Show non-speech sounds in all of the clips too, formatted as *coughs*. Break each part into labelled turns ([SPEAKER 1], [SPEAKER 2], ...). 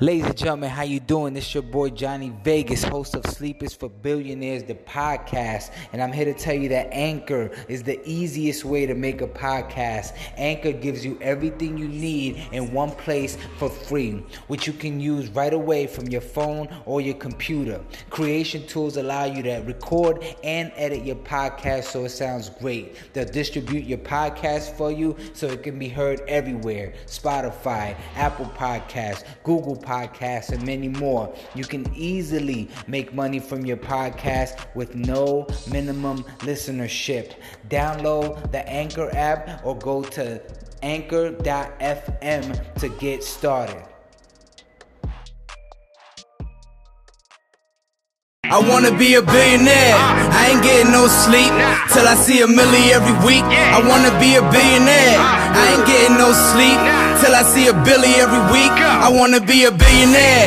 [SPEAKER 1] Ladies and gentlemen, how you doing? This your boy Johnny Vegas, host of Sleep is for Billionaires, the podcast. And I'm here to tell you that Anchor is the easiest way to make a podcast. Anchor gives you everything you need in one place for free, which you can use right away from your phone or your computer. Creation tools allow you to record and edit your podcast so it sounds great. They'll distribute your podcast for you so it can be heard everywhere Spotify, Apple Podcasts, Google Podcasts, and many more. You can easily make money from your podcast with no minimum listenership. Download the Anchor app or go to anchor.fm to get started.
[SPEAKER 2] I wanna be a billionaire. I ain't getting no sleep till I see a milli every week. I wanna be a billionaire. I ain't getting no sleep till I see a billy every week. I wanna be a billionaire.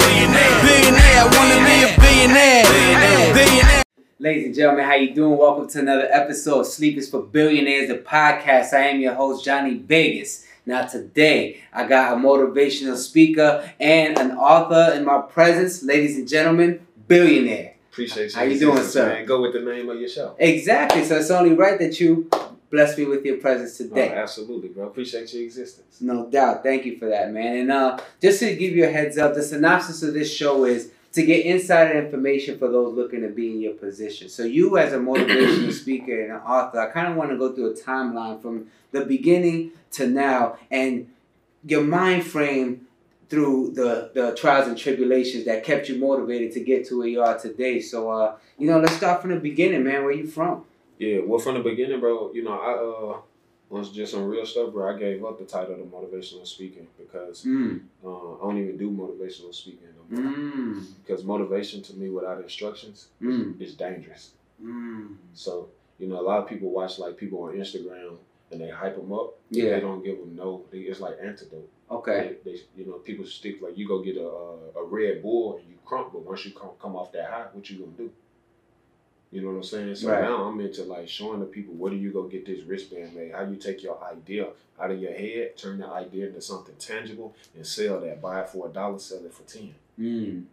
[SPEAKER 2] Billionaire. I wanna be a billionaire. Billionaire.
[SPEAKER 1] Ladies and gentlemen, how you doing? Welcome to another episode of Sleep is for Billionaires, the podcast. I am your host, Johnny Vegas. Now today, I got a motivational speaker and an author in my presence. Ladies and gentlemen, billionaire.
[SPEAKER 3] Appreciate you.
[SPEAKER 1] How you doing, sir?
[SPEAKER 3] Man. Go with the name of your show.
[SPEAKER 1] Exactly. So it's only right that you bless me with your presence
[SPEAKER 3] Oh,
[SPEAKER 1] today.
[SPEAKER 3] absolutely, bro. Appreciate your existence.
[SPEAKER 1] No doubt. Thank you for that, man. And uh, just to give you a heads up, the synopsis of this show is to get insider information for those looking to be in your position. So, you as a motivational *coughs* speaker and an author, I kind of want to go through a timeline from the beginning to now and your mind frame through the, the trials and tribulations that kept you motivated to get to where you are today. So, uh, you know, let's start from the beginning, man. Where you from?
[SPEAKER 3] Yeah, well, from the beginning, bro, you know, I, uh, once just some real stuff, bro, I gave up the title of motivational speaking because
[SPEAKER 1] Mm.
[SPEAKER 3] uh, I don't even do motivational speaking no more.
[SPEAKER 1] Mm.
[SPEAKER 3] Because motivation to me without instructions
[SPEAKER 1] Mm.
[SPEAKER 3] is dangerous.
[SPEAKER 1] Mm.
[SPEAKER 3] So, you know, a lot of people watch like people on Instagram and they hype them up.
[SPEAKER 1] Yeah.
[SPEAKER 3] They don't give them no, they, it's like antidote.
[SPEAKER 1] Okay.
[SPEAKER 3] They, they, you know, people stick like you go get a, a, a Red Bull and you crunk, but once you come, come off that high, what you gonna do? You know what I'm saying? So
[SPEAKER 1] Right.
[SPEAKER 3] now I'm into like showing the people where do you go get this wristband made? How you take your idea out of your head, turn the idea into something tangible, and sell that. Buy it for a dollar, sell it for ten.
[SPEAKER 1] Mm.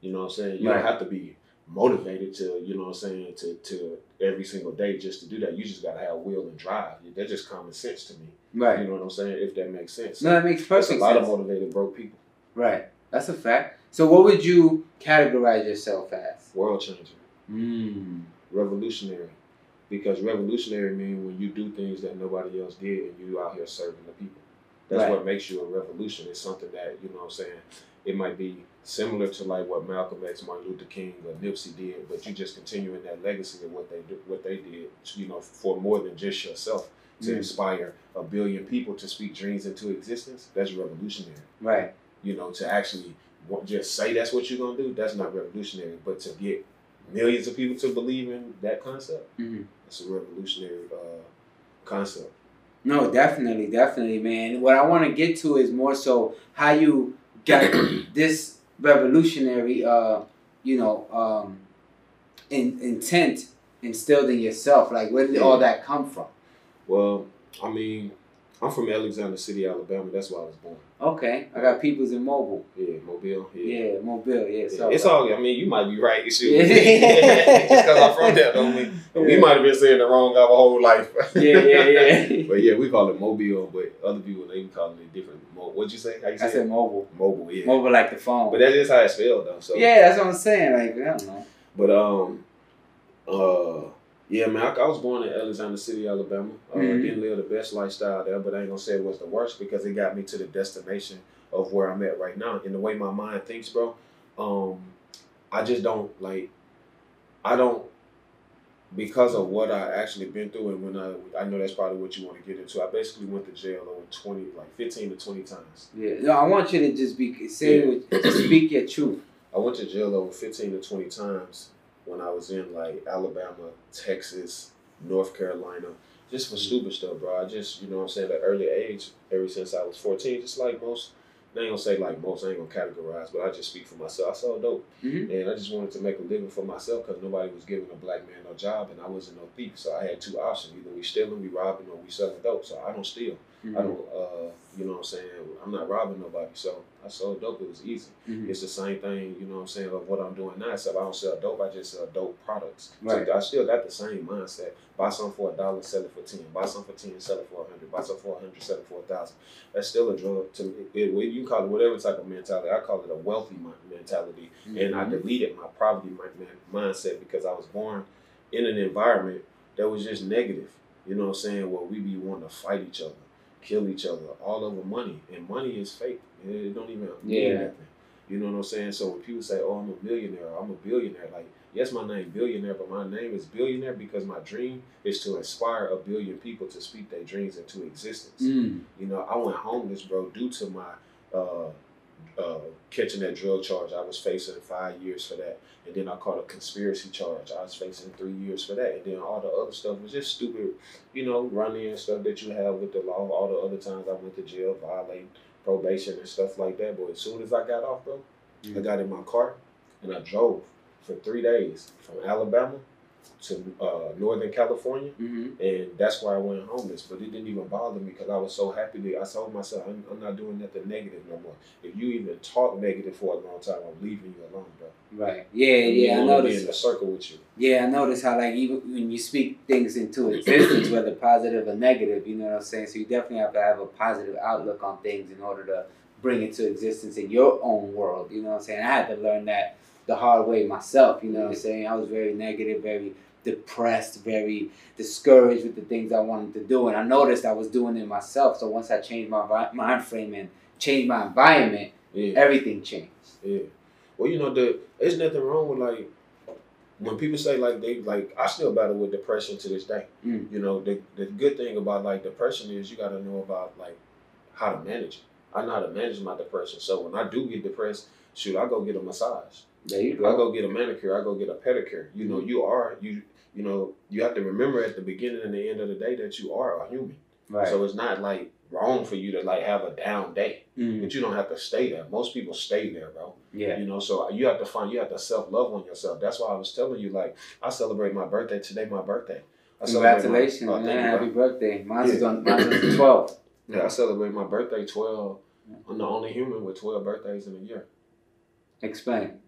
[SPEAKER 3] You know what I'm saying? You
[SPEAKER 1] Right.
[SPEAKER 3] don't have to be motivated to, you know what I'm saying, to, to every single day just to do that. You just gotta have will and drive. That's just common sense to me.
[SPEAKER 1] Right.
[SPEAKER 3] You know what I'm saying? If that makes sense.
[SPEAKER 1] No, that makes
[SPEAKER 3] There's a
[SPEAKER 1] perfect
[SPEAKER 3] lot
[SPEAKER 1] sense.
[SPEAKER 3] of motivated broke people.
[SPEAKER 1] right. That's a fact. So, what would you categorize yourself as?
[SPEAKER 3] World changer.
[SPEAKER 1] Mm.
[SPEAKER 3] revolutionary because revolutionary means when you do things that nobody else did and you out here serving the people that's
[SPEAKER 1] Right.
[SPEAKER 3] what makes you a revolution it's something that you know what i'm saying it might be similar to like what malcolm x martin luther king or nipsey did but you just continuing that legacy of what they do what they did you know for more than just yourself to
[SPEAKER 1] Mm.
[SPEAKER 3] inspire a billion people to speak dreams into existence that's revolutionary
[SPEAKER 1] Right.
[SPEAKER 3] you know, to actually just say that's what you're gonna do, that's not revolutionary. But to get millions of people to believe in that concept,
[SPEAKER 1] Mhm.
[SPEAKER 3] it's a revolutionary uh, concept.
[SPEAKER 1] No, definitely, definitely, man. What I want to get to is more so how you got *clears throat* this revolutionary, uh, you know, um, in, intent instilled in yourself. Like, where did all that come from?
[SPEAKER 3] Well, I mean, I'm from Alexander City, Alabama. That's where I was born.
[SPEAKER 1] Okay, I got people's in Mobile.
[SPEAKER 3] Yeah, Mobile. Yeah.
[SPEAKER 1] Yeah, Mobile. Yeah,
[SPEAKER 3] Yeah, it's all. I mean, you might be right. It's
[SPEAKER 1] Yeah. *laughs*
[SPEAKER 3] Just because I'm from there, don't mean we might have been saying it wrong our whole life.
[SPEAKER 1] Yeah, yeah, yeah. *laughs*
[SPEAKER 3] but yeah, we call it Mobile, but other people they calling it different. What'd you say? How you say
[SPEAKER 1] I said
[SPEAKER 3] it?
[SPEAKER 1] mobile.
[SPEAKER 3] Mobile. Yeah.
[SPEAKER 1] Mobile like the phone.
[SPEAKER 3] But that's just how it's spelled though. So
[SPEAKER 1] yeah, that's what I'm saying. Like, I don't know.
[SPEAKER 3] But um, uh, yeah, man, I, I was born in Alexander City, Alabama. Uh,
[SPEAKER 1] Mhm.
[SPEAKER 3] Didn't live the best lifestyle there, but I ain't gonna say it was the worst because it got me to the destination of where I'm at right now. And the way my mind thinks, bro, um, I just don't like. I don't because of what I actually been through, and when I I know that's probably what you want to get into. I basically went to jail over twenty, like fifteen to twenty times.
[SPEAKER 1] Yeah, no, I want you to just be say
[SPEAKER 3] Yeah.
[SPEAKER 1] just speak your truth.
[SPEAKER 3] I went to jail over 15 to 20 times when I was in like Alabama, Texas, North Carolina, just for stupid stuff, bro. I just, you know what I'm saying, at an early age, ever since I was 14, just like most, I ain't gonna say like most, I ain't gonna categorize, but I just speak for myself. I sold dope.
[SPEAKER 1] Mhm.
[SPEAKER 3] And I just wanted to make a living for myself because nobody was giving a black man no job and I wasn't no thief. So I had two options. Either we stealing, we robbing, or we selling dope. So I don't steal. I don't, uh, you know what I'm saying? I'm not robbing nobody. So I sold dope. It was easy.
[SPEAKER 1] Mhm.
[SPEAKER 3] It's the same thing, you know what I'm saying, of what I'm doing now. Except I don't sell dope. I just sell dope products.
[SPEAKER 1] Right.
[SPEAKER 3] So I still got the same mindset. Buy something for a dollar, sell it for ten. Buy something for ten, sell it for a hundred. Buy something for a hundred, sell it for a thousand. That's still a drug to me. It, it, you can call it whatever type of mentality. I call it a wealthy mentality. And I deleted my poverty mi- mi- mindset because I was born in an environment that was just negative. You know what I'm saying? Where we be wanting to fight each other, kill each other, all over money. And money is fake. It don't even mean
[SPEAKER 1] Yeah.
[SPEAKER 3] nothing. You know what I'm saying? So when people say, "Oh, I'm a millionaire," or "I'm a billionaire," like, yes, my name billionaire, but my name is billionaire because my dream is to inspire a billion people to speak their dreams into existence.
[SPEAKER 1] Mm.
[SPEAKER 3] You know, I went homeless, bro, due to my uh, uh, catching that drug charge. I was facing five years for that. And then I caught a conspiracy charge. I was facing three years for that. And then all the other stuff was just stupid, you know, running and stuff that you have with the law. All the other times I went to jail, violating probation and stuff like that. But as soon as I got off, bro, I got in my car and I drove for three days from Alabama to uh, Northern California.
[SPEAKER 1] hmm
[SPEAKER 3] And that's why I went homeless. But it didn't even bother me because I was so happy that I told myself, I'm, I'm not doing nothing negative no more. If you even talk negative for a long time, I'm leaving you alone, bro.
[SPEAKER 1] Right. Yeah, yeah. I
[SPEAKER 3] be in
[SPEAKER 1] noticed.
[SPEAKER 3] a circle with you.
[SPEAKER 1] Yeah, I notice how like even when you speak things into existence, whether positive or negative, you know what I'm saying. So you definitely have to have a positive outlook on things in order to bring it to existence in your own world. You know what I'm saying. I had to learn that the hard way myself. You know what I'm saying. I was very negative, very depressed, very discouraged with the things I wanted to do, and I noticed I was doing it myself. So once I changed my mind frame and changed my environment,
[SPEAKER 3] Yeah.
[SPEAKER 1] everything changed.
[SPEAKER 3] Yeah. Well, you know, the there's nothing wrong with like when people say like they like I still battle with depression to this day.
[SPEAKER 1] Mm.
[SPEAKER 3] You know, the the good thing about like depression is you gotta know about like how to manage it. I know how to manage my depression. So when I do get depressed, shoot, I go get a massage.
[SPEAKER 1] There you
[SPEAKER 3] I
[SPEAKER 1] go.
[SPEAKER 3] go get a manicure. I go get a pedicure. You know, you are you. You know, you have to remember at the beginning and the end of the day that you are a human.
[SPEAKER 1] Right.
[SPEAKER 3] So it's not like wrong for you to like have a down day,
[SPEAKER 1] Mm.
[SPEAKER 3] but you don't have to stay there. Most people stay there, bro.
[SPEAKER 1] Yeah.
[SPEAKER 3] You know, so you have to find you have to self love on yourself. That's why I was telling you like I celebrate my birthday today. My birthday. I celebrate my-
[SPEAKER 1] Congratulations,
[SPEAKER 3] oh,
[SPEAKER 1] man!
[SPEAKER 3] you,
[SPEAKER 1] Happy birthday. Mine's is
[SPEAKER 3] Yeah.
[SPEAKER 1] on mine's on the 12th.
[SPEAKER 3] Yeah, I celebrate my birthday twelve. I'm the only human with twelve birthdays in a year.
[SPEAKER 1] Explain.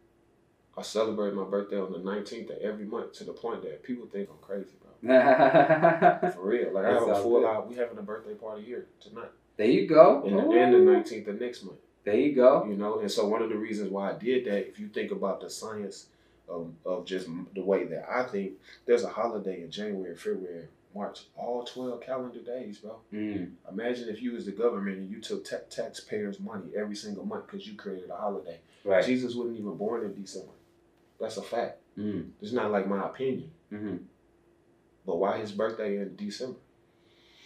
[SPEAKER 3] I celebrate my birthday on the 19th of every month to the point that people think I'm crazy, bro. *laughs* For real. Like I have a full out. We having a birthday party here tonight, There
[SPEAKER 1] you go.
[SPEAKER 3] and the,
[SPEAKER 1] Ooh.
[SPEAKER 3] and the 19th of next month.
[SPEAKER 1] There you go.
[SPEAKER 3] You know, and so one of the reasons why I did that, if you think about the science of, of just the way that I think, there's a holiday in January, February, March, all 12 calendar days, bro.
[SPEAKER 1] Mm.
[SPEAKER 3] Imagine if you was the government and you took ta- taxpayers' money every single month because you created a holiday.
[SPEAKER 1] Right.
[SPEAKER 3] Jesus wasn't even born in December. That's a fact.
[SPEAKER 1] Mm.
[SPEAKER 3] It's not like my opinion.
[SPEAKER 1] hmm
[SPEAKER 3] But why his birthday in December?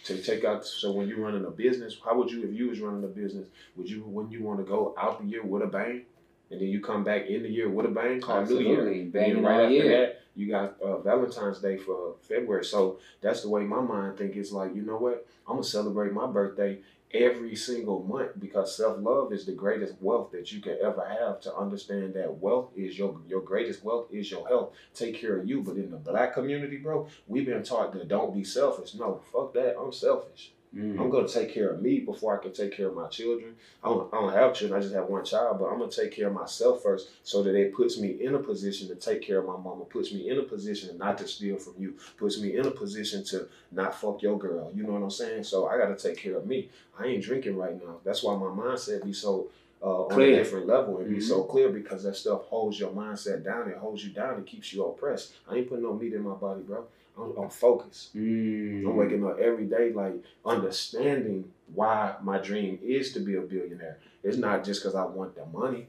[SPEAKER 3] To take out so when you're running a business, how would you if you was running a business, would you when you want to go out the year with a bang? And then you come back in the year with a bang, called New Year.
[SPEAKER 1] Absolutely.
[SPEAKER 3] And right after
[SPEAKER 1] year.
[SPEAKER 3] that, you got uh, Valentine's Day for February. So that's the way my mind think. It's like, you know what? I'm gonna celebrate my birthday every single month because self love is the greatest wealth that you can ever have. To understand that wealth is your your greatest wealth is your health. Take care of you. But in the black community, bro, we've been taught that don't be selfish. No, fuck that. I'm selfish.
[SPEAKER 1] Mm.
[SPEAKER 3] I'm gonna take care of me before I can take care of my children. I don't, I don't have children. I just have one child, but I'm gonna take care of myself first, so that it puts me in a position to take care of my mama. Puts me in a position not to steal from you. Puts me in a position to not fuck your girl. You know what I'm saying? So I gotta take care of me. I ain't drinking right now. That's why my mindset be so. Uh, on a different level and be
[SPEAKER 1] Mhm.
[SPEAKER 3] so clear because that stuff holds your mindset down. It holds you down. It keeps you oppressed. I ain't putting no meat in my body, bro. I'm, I'm focused.
[SPEAKER 1] Mm.
[SPEAKER 3] I'm waking up every day like understanding why my dream is to be a billionaire. It's not just because I want the money.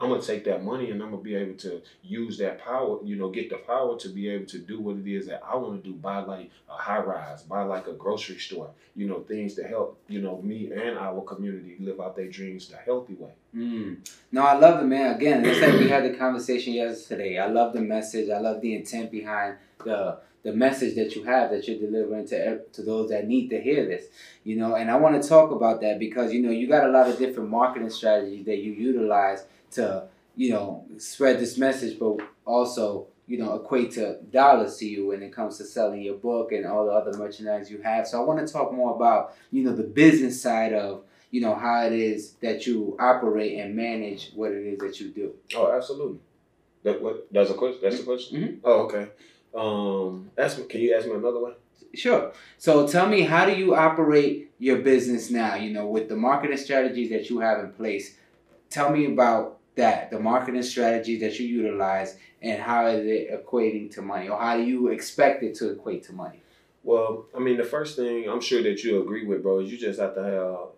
[SPEAKER 3] I'm gonna take that money and I'm gonna be able to use that power, you know, get the power to be able to do what it is that I want to do. Buy like a high rise, buy like a grocery store, you know, things to help, you know, me and our community live out their dreams the healthy way.
[SPEAKER 1] Mm. No, I love it, man. Again, it's like we had the conversation yesterday. I love the message. I love the intent behind the the message that you have that you're delivering to to those that need to hear this. You know, and I want to talk about that because you know you got a lot of different marketing strategies that you utilize to you know spread this message, but also you know, equate to dollars to you when it comes to selling your book and all the other merchandise you have. So I want to talk more about, you know, the business side of, you know, how it is that you operate and manage what it is that you do.
[SPEAKER 3] Oh, absolutely. That what? That's a question. That's a question.
[SPEAKER 1] Mhm.
[SPEAKER 3] Oh, okay. Um, ask me. Can you ask me another one?
[SPEAKER 1] Sure. So tell me, how do you operate your business now? You know, with the marketing strategies that you have in place. Tell me about that, the marketing strategies that you utilize, and how is it equating to money, or how do you expect it to equate to money?
[SPEAKER 3] Well, I mean, the first thing I'm sure that you agree with, bro, is you just have to have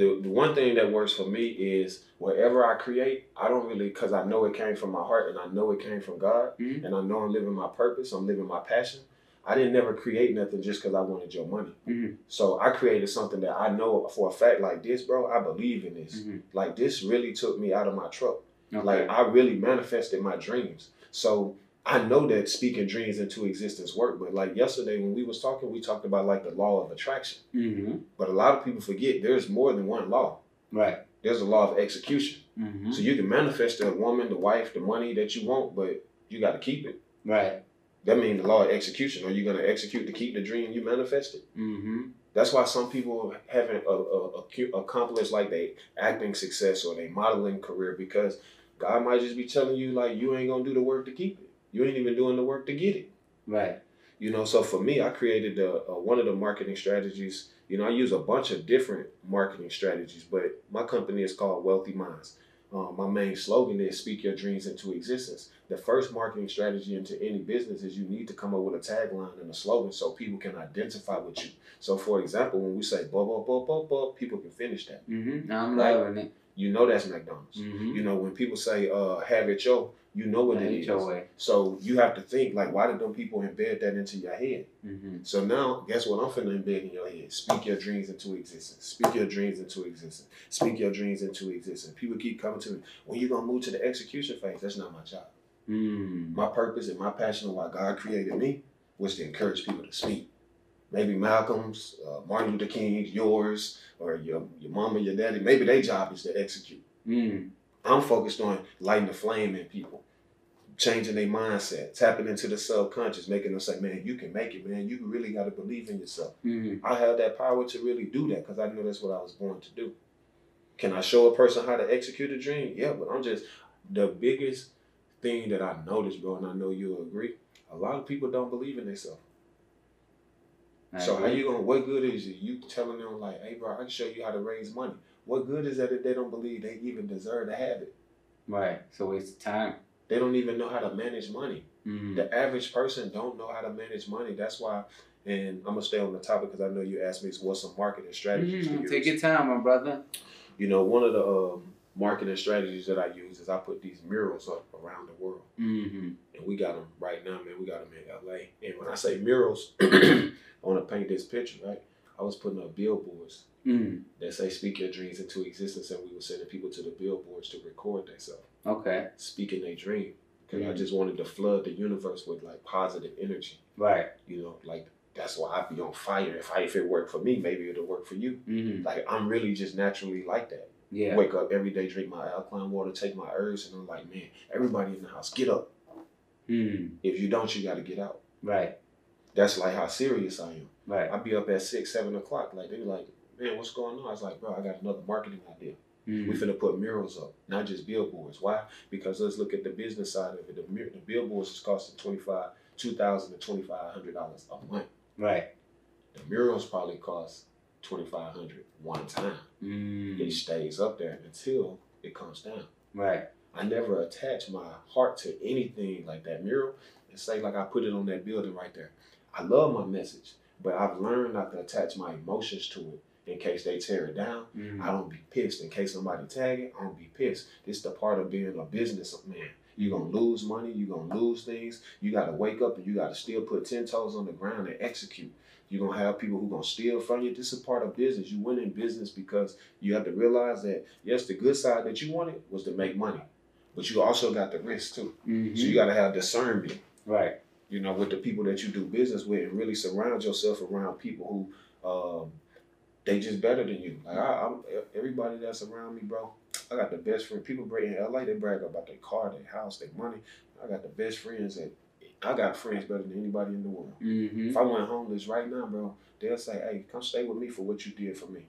[SPEAKER 3] the, the one thing that works for me is whatever I create, I don't really because I know it came from my heart and I know it came from God
[SPEAKER 1] Mhm.
[SPEAKER 3] and I know I'm living my purpose, I'm living my passion. I didn't never create nothing just because I wanted your money.
[SPEAKER 1] Mhm.
[SPEAKER 3] So I created something that I know for a fact like this, bro. I believe in this.
[SPEAKER 1] Mhm.
[SPEAKER 3] Like this really took me out of my truck.
[SPEAKER 1] Okay.
[SPEAKER 3] Like I really manifested my dreams. So I know that speaking dreams into existence work. But like yesterday when we was talking, we talked about like the law of attraction.
[SPEAKER 1] hmm
[SPEAKER 3] But a lot of people forget there's more than one law.
[SPEAKER 1] Right.
[SPEAKER 3] There's a law of execution.
[SPEAKER 1] hmm
[SPEAKER 3] So you can manifest the woman, the wife, the money that you want, but you got to keep it.
[SPEAKER 1] Right.
[SPEAKER 3] That means the law of execution. Are you going to execute to keep the dream you manifested?
[SPEAKER 1] hmm
[SPEAKER 3] That's why some people haven't uh, uh, acu- accomplished like they acting success or they modeling career because God might just be telling you like you ain't gonna do the work to keep it. You ain't even doing the work to get it.
[SPEAKER 1] Right.
[SPEAKER 3] You know, so for me, I created the, uh, one of the marketing strategies. You know, I use a bunch of different marketing strategies, but my company is called Wealthy Minds. Um, my main slogan is "Speak your dreams into existence." The first marketing strategy into any business is you need to come up with a tagline and a slogan so people can identify with you. So, for example, when we say "blah blah blah blah blah," people can finish that.
[SPEAKER 1] hmm I'm
[SPEAKER 3] Right.
[SPEAKER 1] loving it.
[SPEAKER 3] You know that's McDonald's.
[SPEAKER 1] hmm
[SPEAKER 3] You know when people say uh, "have it your," you know what it is. So you have to think like, why did them people embed that into your head?
[SPEAKER 1] hmm
[SPEAKER 3] So now, guess what? I'm finna embed in your head. Speak your dreams into existence. Speak your dreams into existence. Speak your dreams into existence. People keep coming to me. When you gonna move to the execution phase? That's not my job.
[SPEAKER 1] Mm.
[SPEAKER 3] My purpose and my passion of why God created me was to encourage people to speak. Maybe Malcolm's, uh, Martin Luther King's, yours, or your your mama, your daddy. Maybe their job is to execute.
[SPEAKER 1] Mm.
[SPEAKER 3] I'm focused on lighting the flame in people, changing their mindset, tapping into the subconscious, making them say, "Man, you can make it, man. You really got to believe in yourself."
[SPEAKER 1] Mm.
[SPEAKER 3] I have that power to really do that because I know that's what I was born to do. Can I show a person how to execute a dream? Yeah, but I'm just the biggest thing that I noticed, bro, and I know you'll agree. A lot of people don't believe in themselves. So how you gonna? What good is it? You telling them like, "Hey, bro, I can show you how to raise money." What good is that if they don't believe they even deserve to have it?
[SPEAKER 1] Right. So waste of time.
[SPEAKER 3] They don't even know how to manage money.
[SPEAKER 1] Mm.
[SPEAKER 3] The average person don't know how to manage money. That's why. And I'm gonna stay on the topic because I know you asked me what's some marketing strategies. to
[SPEAKER 1] Mhm.
[SPEAKER 3] use.
[SPEAKER 1] Take your time, my brother.
[SPEAKER 3] You know, one of the um, marketing strategies that I use is I put these murals up around the world,
[SPEAKER 1] hmm
[SPEAKER 3] and we got them right now, man. We got them in LA. And when I say murals, *clears throat* I want to paint this picture, right? I was putting up billboards
[SPEAKER 1] Mm.
[SPEAKER 3] that say "Speak your dreams into existence," and we were sending people to the billboards to record themselves
[SPEAKER 1] Okay.
[SPEAKER 3] speaking their dream. Because I
[SPEAKER 1] Mhm.
[SPEAKER 3] just wanted to flood the universe with like positive energy.
[SPEAKER 1] Right.
[SPEAKER 3] You know, like that's why I be on fire. If I if it worked for me, maybe it'll work for you.
[SPEAKER 1] hmm
[SPEAKER 3] Like I'm really just naturally like that.
[SPEAKER 1] Yeah.
[SPEAKER 3] Wake up every day, drink my alkaline water, take my herbs, and I'm like, man, everybody in the house, get up.
[SPEAKER 1] Mm.
[SPEAKER 3] If you don't, you got to get out.
[SPEAKER 1] Right.
[SPEAKER 3] That's like how serious I am.
[SPEAKER 1] Right.
[SPEAKER 3] I be up at six, seven o'clock. Like they be like, man, what's going on? I was like, bro, I got another marketing idea. We
[SPEAKER 1] Mm.
[SPEAKER 3] finna put murals up, not just billboards. Why? Because let's look at the business side of it. The, the billboards is costing twenty five, two thousand to twenty five hundred dollars a month.
[SPEAKER 1] Right.
[SPEAKER 3] The murals probably cost twenty five hundred one time. It
[SPEAKER 1] Mm.
[SPEAKER 3] stays up there until it comes down.
[SPEAKER 1] Right.
[SPEAKER 3] I never attach my heart to anything like that mural and say like I put it on that building right there. I love my message, but I've learned not to attach my emotions to it in case they tear it down.
[SPEAKER 1] Mm.
[SPEAKER 3] I don't be pissed. In case somebody tag it, I don't be pissed. This the part of being a businessman. You're gonna lose money, you're gonna lose things. You gotta wake up and you gotta still put ten toes on the ground and execute. You're gonna have people who gonna steal from you. This is part of business. You win in business because you have to realize that yes, the good side that you wanted was to make money. But you also got the risk too.
[SPEAKER 1] Mhm.
[SPEAKER 3] So you gotta have discernment
[SPEAKER 1] Right.
[SPEAKER 3] you know, with the people that you do business with, and really surround yourself around people who, um, they just better than you. Like I, I'm everybody that's around me, bro. I got the best friend. People in LA, they brag about their car, their house, their money. I got the best friends that I got friends better than anybody in the world.
[SPEAKER 1] Mm-hmm.
[SPEAKER 3] If I went homeless right now, bro, they'll say, "Hey, come stay with me for what you did for me."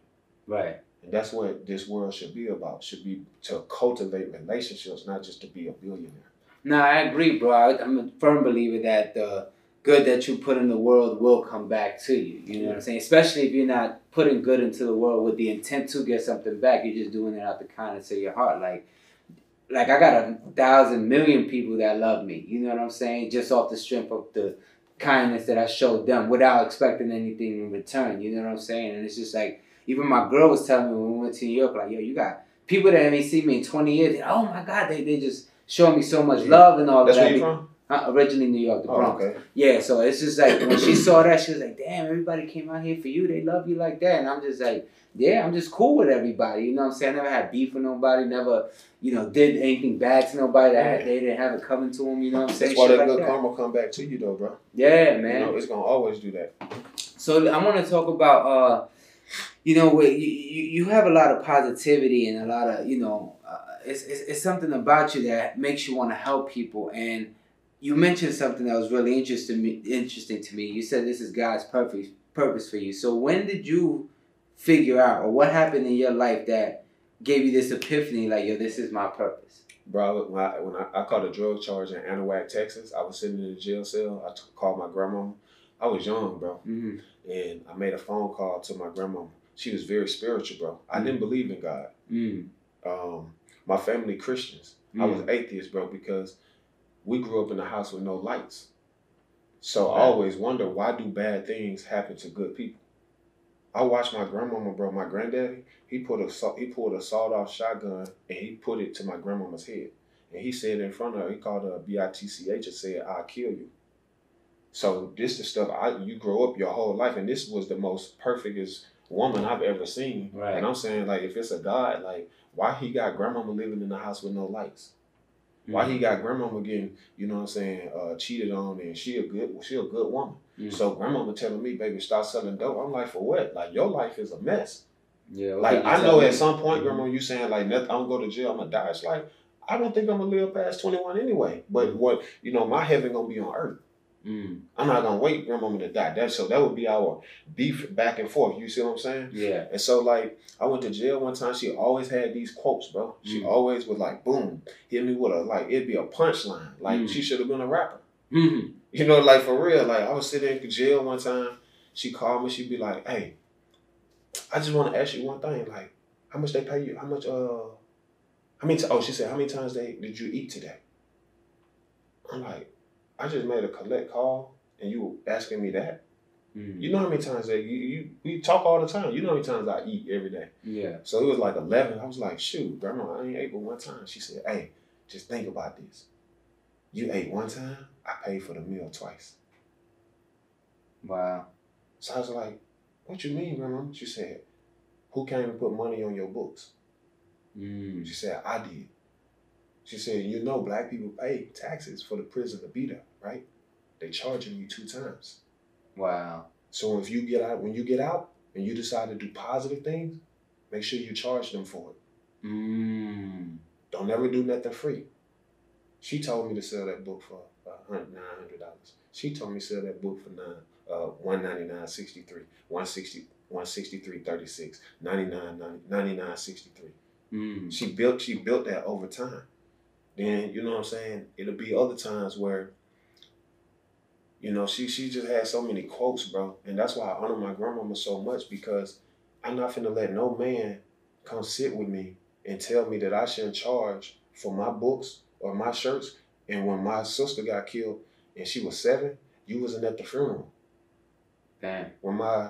[SPEAKER 1] Right.
[SPEAKER 3] And that's what this world should be about. Should be to cultivate relationships, not just to be a billionaire.
[SPEAKER 1] No, I agree, bro. I, I'm a firm believer that the good that you put in the world will come back to you. You know what I'm saying? Especially if you're not putting good into the world with the intent to get something back. You're just doing it out of the kindness of your heart. Like, like I got a thousand million people that love me. You know what I'm saying? Just off the strength of the kindness that I showed them without expecting anything in return. You know what I'm saying? And it's just like even my girl was telling me when we went to New York, like, yo, you got people that may see me in 20 years. And, oh my God, they, they just showing me so much love and all
[SPEAKER 3] That's
[SPEAKER 1] that.
[SPEAKER 3] where you from?
[SPEAKER 1] Uh, originally New York, the
[SPEAKER 3] Oh,
[SPEAKER 1] Bronx.
[SPEAKER 3] okay.
[SPEAKER 1] Yeah, so it's just like when she saw that, she was like, "Damn, everybody came out here for you. They love you like that." And I'm just like, "Yeah, I'm just cool with everybody." You know what I'm saying? I never had beef with nobody. Never, you know, did anything bad to nobody. That had, they didn't have it coming to them. You know what I'm saying?
[SPEAKER 3] That's why
[SPEAKER 1] Shit
[SPEAKER 3] that
[SPEAKER 1] like
[SPEAKER 3] good karma come back to you, though, bro.
[SPEAKER 1] Yeah,
[SPEAKER 3] You
[SPEAKER 1] man.
[SPEAKER 3] know, it's gonna always do that.
[SPEAKER 1] So I want to talk about, uh, you know, where you, you you have a lot of positivity and a lot of, you know, uh, it's, it's it's something about you that makes you want to help people. And you mentioned something that was really interesting me, interesting to me. You said this is God's purpose purpose for you. So when did you figure out, or what happened in your life that gave you this epiphany, like, yo, this is my purpose?
[SPEAKER 3] Bro, when I, when I, I caught a drug charge in Anahuac, Texas, I was sitting in the jail cell. I t- called my grandma. I was young, bro,
[SPEAKER 1] Mm-hmm.
[SPEAKER 3] and I made a phone call to my grandma. She was very spiritual, bro. I didn't believe in God.
[SPEAKER 1] Mm.
[SPEAKER 3] Um, my family Christians. I was atheist, bro, because we grew up in a house with no lights. So I always wonder why do bad things happen to good people. I watched my grandmama, bro. My granddaddy, he put a he pulled a sawed off shotgun and he put it to my grandmama's head, and he said in front of her, he called her B I T C H and said, "I'll kill you." So this is stuff I you grow up your whole life, and this was the most perfectest woman I've ever seen.
[SPEAKER 1] Right.
[SPEAKER 3] And I'm saying like, if it's a God, like why he got grandmama living in the house with no lights? Why he got grandmama getting, you know what I'm saying, uh, cheated on, and she a good, she a good woman.
[SPEAKER 1] Mm.
[SPEAKER 3] So grandmama telling me, baby, stop selling dope. I'm like, for what? Like your life is a mess.
[SPEAKER 1] Yeah.
[SPEAKER 3] Like I know at some point, grandma, you saying like, nothing, I'm gonna go to jail, I'm gonna die. It's like I don't think I'm gonna live past 21 anyway. But what, you know, my heaven gonna be on earth.
[SPEAKER 1] Mm.
[SPEAKER 3] I'm not gonna wait grandmama to die. That so that would be our beef back and forth. You see what I'm saying?
[SPEAKER 1] Yeah.
[SPEAKER 3] And so like I went to jail one time. She always had these quotes, bro. She
[SPEAKER 1] Mm.
[SPEAKER 3] always would like boom, hit me with a like it'd be a punchline. Like
[SPEAKER 1] Mm.
[SPEAKER 3] she should have been a rapper.
[SPEAKER 1] Mm.
[SPEAKER 3] You know, like for real. Like I was sitting in jail one time. She called me. She'd be like, "Hey, I just want to ask you one thing. Like, how much they pay you? How much? Uh, how many? T- oh, she said, how many times they did you eat today? I'm like, I just made a collect call, and you asking me that.
[SPEAKER 1] Mm.
[SPEAKER 3] You know how many times that you you we talk all the time. You know how many times I eat every day.
[SPEAKER 1] Yeah.
[SPEAKER 3] So it was like eleven. I was like, shoot, grandma, I ain't ate but one time. She said, hey, just think about this. You ate one time. I paid for the meal twice.
[SPEAKER 1] Wow.
[SPEAKER 3] So I was like, what you mean, grandma? She said, who came and put money on your books?
[SPEAKER 1] Mm.
[SPEAKER 3] She said, I did. She said, you know black people pay taxes for the prison to be there, right? They charging you two times.
[SPEAKER 1] Wow.
[SPEAKER 3] So if you get out, when you get out and you decide to do positive things, make sure you charge them for it.
[SPEAKER 1] Mm.
[SPEAKER 3] Don't ever do nothing free. She told me to sell that book for uh, nine hundred dollars. She told me to sell that book for nine uh one ninety nine sixty three, one sixty one sixty three thirty six, ninety nine ninety nine sixty three.
[SPEAKER 1] Mm.
[SPEAKER 3] She built she built that over time. Then you know what I'm saying. It'll be other times where. You know, she she just had so many quotes, bro, and that's why I honor my grandmama so much because I'm not finna let no man come sit with me and tell me that I shouldn't charge for my books or my shirts. And when my sister got killed and she was seven, you wasn't at the funeral.
[SPEAKER 1] Damn.
[SPEAKER 3] When my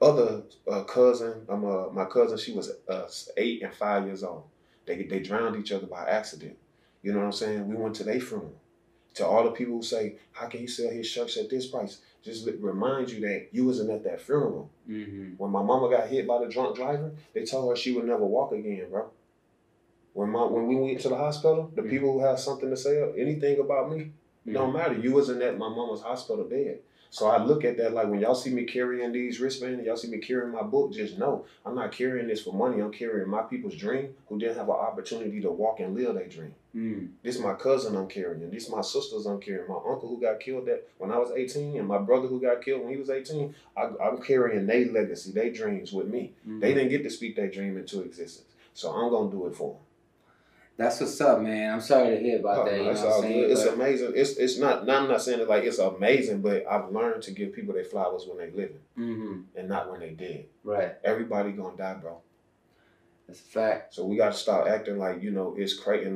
[SPEAKER 3] other uh, cousin, um, uh, my cousin, she was uh, eight and five years old. They they drowned each other by accident. You know what I'm saying? We went to their funeral. To all the people who say, "How can you sell his shirts at this price?" Just remind you that you wasn't at that funeral.
[SPEAKER 1] Mm-hmm.
[SPEAKER 3] When my mama got hit by the drunk driver, they told her she would never walk again, bro. When my when we went to the hospital, the
[SPEAKER 1] Mhm.
[SPEAKER 3] people who have something to say, anything about me, it don't matter. You wasn't at my mama's hospital bed. So I look at that like when y'all see me carrying these wristbands, y'all see me carrying my book, just know I'm not carrying this for money. I'm carrying my people's dream who didn't have an opportunity to walk and live their dream.
[SPEAKER 1] Mm.
[SPEAKER 3] This my cousin I'm carrying. This my sisters I'm carrying. My uncle who got killed that when I was 18 and my brother who got killed when he was 18. I, am carrying their legacy, their dreams with me.
[SPEAKER 1] Mm.
[SPEAKER 3] They didn't get to speak their dream into existence. So I'm gonna do it for them.
[SPEAKER 1] That's what's up, man. I'm sorry to hear about
[SPEAKER 3] Oh,
[SPEAKER 1] that.
[SPEAKER 3] no,
[SPEAKER 1] You
[SPEAKER 3] it's
[SPEAKER 1] know what
[SPEAKER 3] all
[SPEAKER 1] I'm saying?
[SPEAKER 3] good. It's
[SPEAKER 1] But-
[SPEAKER 3] amazing. It's it's not. I'm not saying it like it's amazing, but I've learned to give people their flowers when they living
[SPEAKER 1] Mhm.
[SPEAKER 3] and not when they dead.
[SPEAKER 1] Right.
[SPEAKER 3] Everybody gonna die, bro.
[SPEAKER 1] That's a fact.
[SPEAKER 3] So we got to start acting like you know it's crazy.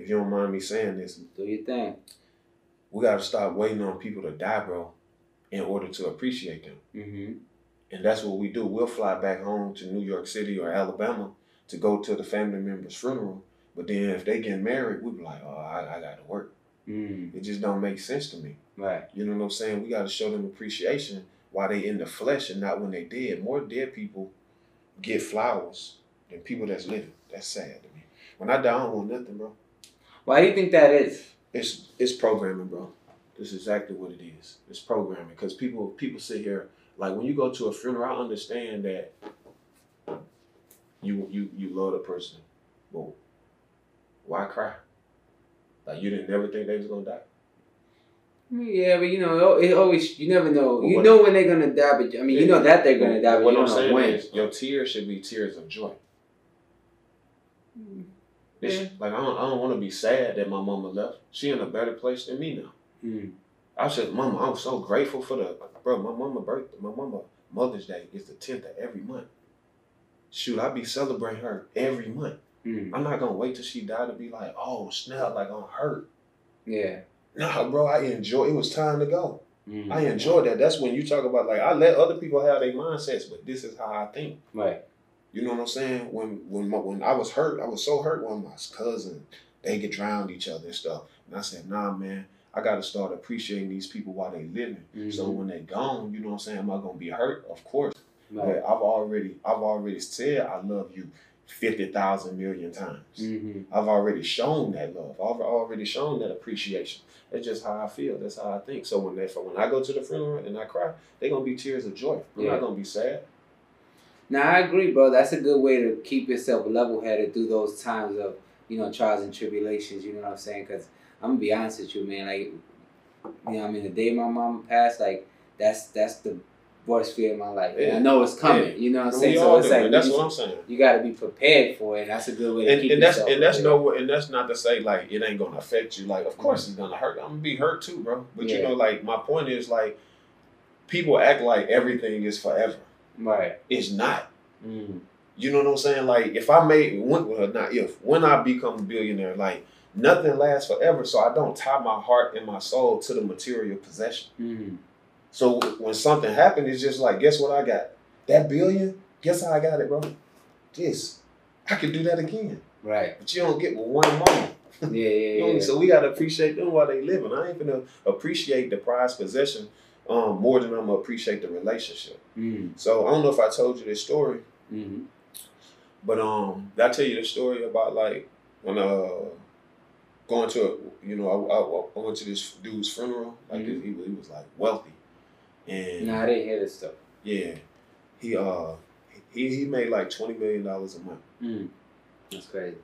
[SPEAKER 3] If you don't mind me saying this,
[SPEAKER 1] Do your thing.
[SPEAKER 3] we got to stop waiting on people to die, bro, in order to appreciate them.
[SPEAKER 1] Mm-hmm.
[SPEAKER 3] And that's what we do. We'll fly back home to New York City or Alabama to go to the family member's funeral. But then if they get married, we be like, oh, I, I got to work.
[SPEAKER 1] Mm.
[SPEAKER 3] It just don't make sense to me.
[SPEAKER 1] Right.
[SPEAKER 3] You know what I'm saying? We got to show them appreciation while they in the flesh and not when they dead. More dead people get flowers than people that's living. That's sad to me. When I die, I don't want nothing, bro.
[SPEAKER 1] Why do you think that is?
[SPEAKER 3] It's it's programming, bro. This is exactly what it is. It's programming because people people sit here like when you go to a funeral, I understand that you you you love the person, but why cry? Like you didn't never think they was gonna die.
[SPEAKER 1] Yeah, but you know, it always you never know. You know when they're gonna die, but I mean, you know that they're gonna die, but
[SPEAKER 3] What
[SPEAKER 1] you
[SPEAKER 3] I'm saying
[SPEAKER 1] when.
[SPEAKER 3] is, your tears should be tears of joy.
[SPEAKER 1] Yeah.
[SPEAKER 3] Like I don't, I don't want to be sad that my mama left. She in a better place than me now.
[SPEAKER 1] Mm.
[SPEAKER 3] I said, Mama, I'm so grateful for the bro. My mama birthday, my mama Mother's Day is the tenth of every month. Shoot, I be celebrating her every month.
[SPEAKER 1] Mm.
[SPEAKER 3] I'm not gonna wait till she die to be like, oh snap, like I'm hurt.
[SPEAKER 1] Yeah.
[SPEAKER 3] Nah, bro, I enjoy. It was time to go.
[SPEAKER 1] Mm.
[SPEAKER 3] I enjoy that. That's when you talk about like I let other people have their mindsets, but this is how I think.
[SPEAKER 1] Right.
[SPEAKER 3] You know what I'm saying? When when my, when I was hurt, I was so hurt when my cousin they get drowned each other and stuff. And I said, nah, man, I got to start appreciating these people while they living. So
[SPEAKER 1] Mhm.
[SPEAKER 3] when they gone, you know what I'm saying? Am I gonna be hurt? Of course.
[SPEAKER 1] Right.
[SPEAKER 3] But I've already I've already said I love you fifty thousand million times.
[SPEAKER 1] Mm-hmm.
[SPEAKER 3] I've already shown that love. I've already shown that appreciation. That's just how I feel. That's how I think. So when they when I go to the funeral and I cry, they're gonna be tears of joy. I'm
[SPEAKER 1] Yeah.
[SPEAKER 3] not gonna be sad.
[SPEAKER 1] Now I agree, bro. That's a good way to keep yourself level headed through those times of you know trials and tribulations. You know what I'm saying? Because I'm gonna be honest with you, man. Like, you know, I mean, the day my mom passed, like that's that's the worst fear of my life. And I know it's coming.
[SPEAKER 3] Yeah.
[SPEAKER 1] You know what I'm saying? So it's
[SPEAKER 3] do,
[SPEAKER 1] like
[SPEAKER 3] that's
[SPEAKER 1] you,
[SPEAKER 3] what I'm saying.
[SPEAKER 1] you got to be prepared for it. And that's a good way to
[SPEAKER 3] and,
[SPEAKER 1] keep
[SPEAKER 3] and that's
[SPEAKER 1] yourself
[SPEAKER 3] and that's no and that's not to say like it ain't gonna affect you. Like of course it's gonna hurt. I'm gonna be hurt too, bro. But you know, like my point is like people act like everything is forever.
[SPEAKER 1] Right.
[SPEAKER 3] It's not.
[SPEAKER 1] Mm.
[SPEAKER 3] You know what I'm saying? Like if I made when well not if when I become a billionaire, like nothing lasts forever. So I don't tie my heart and my soul to the material possession.
[SPEAKER 1] Mm.
[SPEAKER 3] So when something happened, it's just like, guess what I got? That billion? Guess how I got it, bro? This. I could do that again.
[SPEAKER 1] Right.
[SPEAKER 3] But you don't get one moment.
[SPEAKER 1] Yeah, yeah, *laughs* yeah.
[SPEAKER 3] So we gotta appreciate them while they living. I ain't gonna appreciate the prized possession um, more than I'm gonna appreciate the relationship.
[SPEAKER 1] Mm.
[SPEAKER 3] So I don't know if I told you this story,
[SPEAKER 1] Mm.
[SPEAKER 3] but um, did I tell you the story about like when uh going to a, you know I, I, I went to this dude's funeral like
[SPEAKER 1] Mhm.
[SPEAKER 3] he, he was like wealthy and
[SPEAKER 1] Nah, I didn't hear this stuff.
[SPEAKER 3] yeah he uh he he made like twenty million dollars a month
[SPEAKER 1] Mm. That's crazy.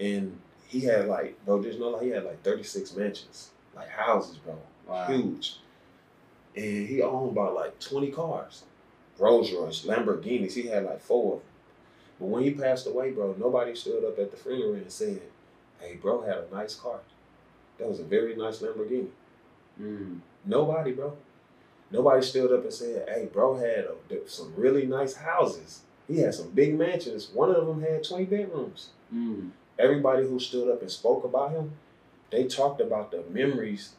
[SPEAKER 3] and he had like bro there's no like he had like thirty six mansions like houses bro
[SPEAKER 1] Wow.
[SPEAKER 3] huge. And he owned about like 20 cars. Rolls Royce, Lamborghinis. He had like four of them. But when he passed away, bro, nobody stood up at the funeral and said, hey, bro had a nice car. That was a very nice Lamborghini.
[SPEAKER 1] Mm.
[SPEAKER 3] Nobody, bro. Nobody stood up and said, hey, bro had a, some really nice houses. He had some big mansions. One of them had 20 bedrooms.
[SPEAKER 1] Mm.
[SPEAKER 3] Everybody who stood up and spoke about him, they talked about the memories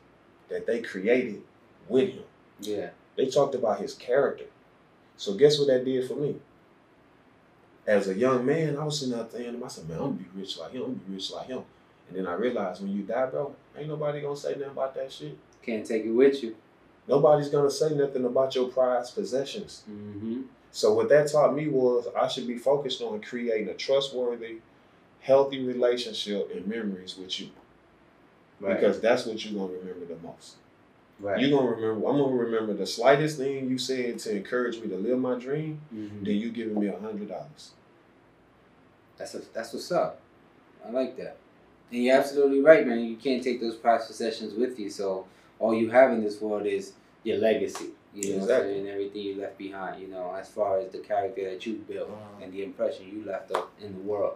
[SPEAKER 3] that they created with him.
[SPEAKER 1] Yeah.
[SPEAKER 3] They talked about his character. So guess what that did for me? As a young man, I was sitting out there and I said, man, I'm gonna be rich like him, I'm gonna be rich like him. And then I realized when you die, bro, ain't nobody gonna say nothing about that shit.
[SPEAKER 1] Can't take it with you.
[SPEAKER 3] Nobody's gonna say nothing about your prized possessions.
[SPEAKER 1] Mm-hmm.
[SPEAKER 3] So what that taught me was I should be focused on creating a trustworthy, healthy relationship and memories with you.
[SPEAKER 1] Right.
[SPEAKER 3] Because that's what you're gonna remember the most.
[SPEAKER 1] Right.
[SPEAKER 3] You gonna remember? I'm gonna remember the slightest thing you said to encourage me to live my dream.
[SPEAKER 1] Mhm.
[SPEAKER 3] Then you giving me a hundred dollars.
[SPEAKER 1] That's a, that's what's up. I like that. And you're absolutely right, man. You can't take those past possessions with you. So all you have in this world is your legacy. You know what I'm
[SPEAKER 3] Exactly.
[SPEAKER 1] saying? Everything you left behind, you know, as far as the character that you built
[SPEAKER 3] Uh-huh.
[SPEAKER 1] and the impression you left up in the world.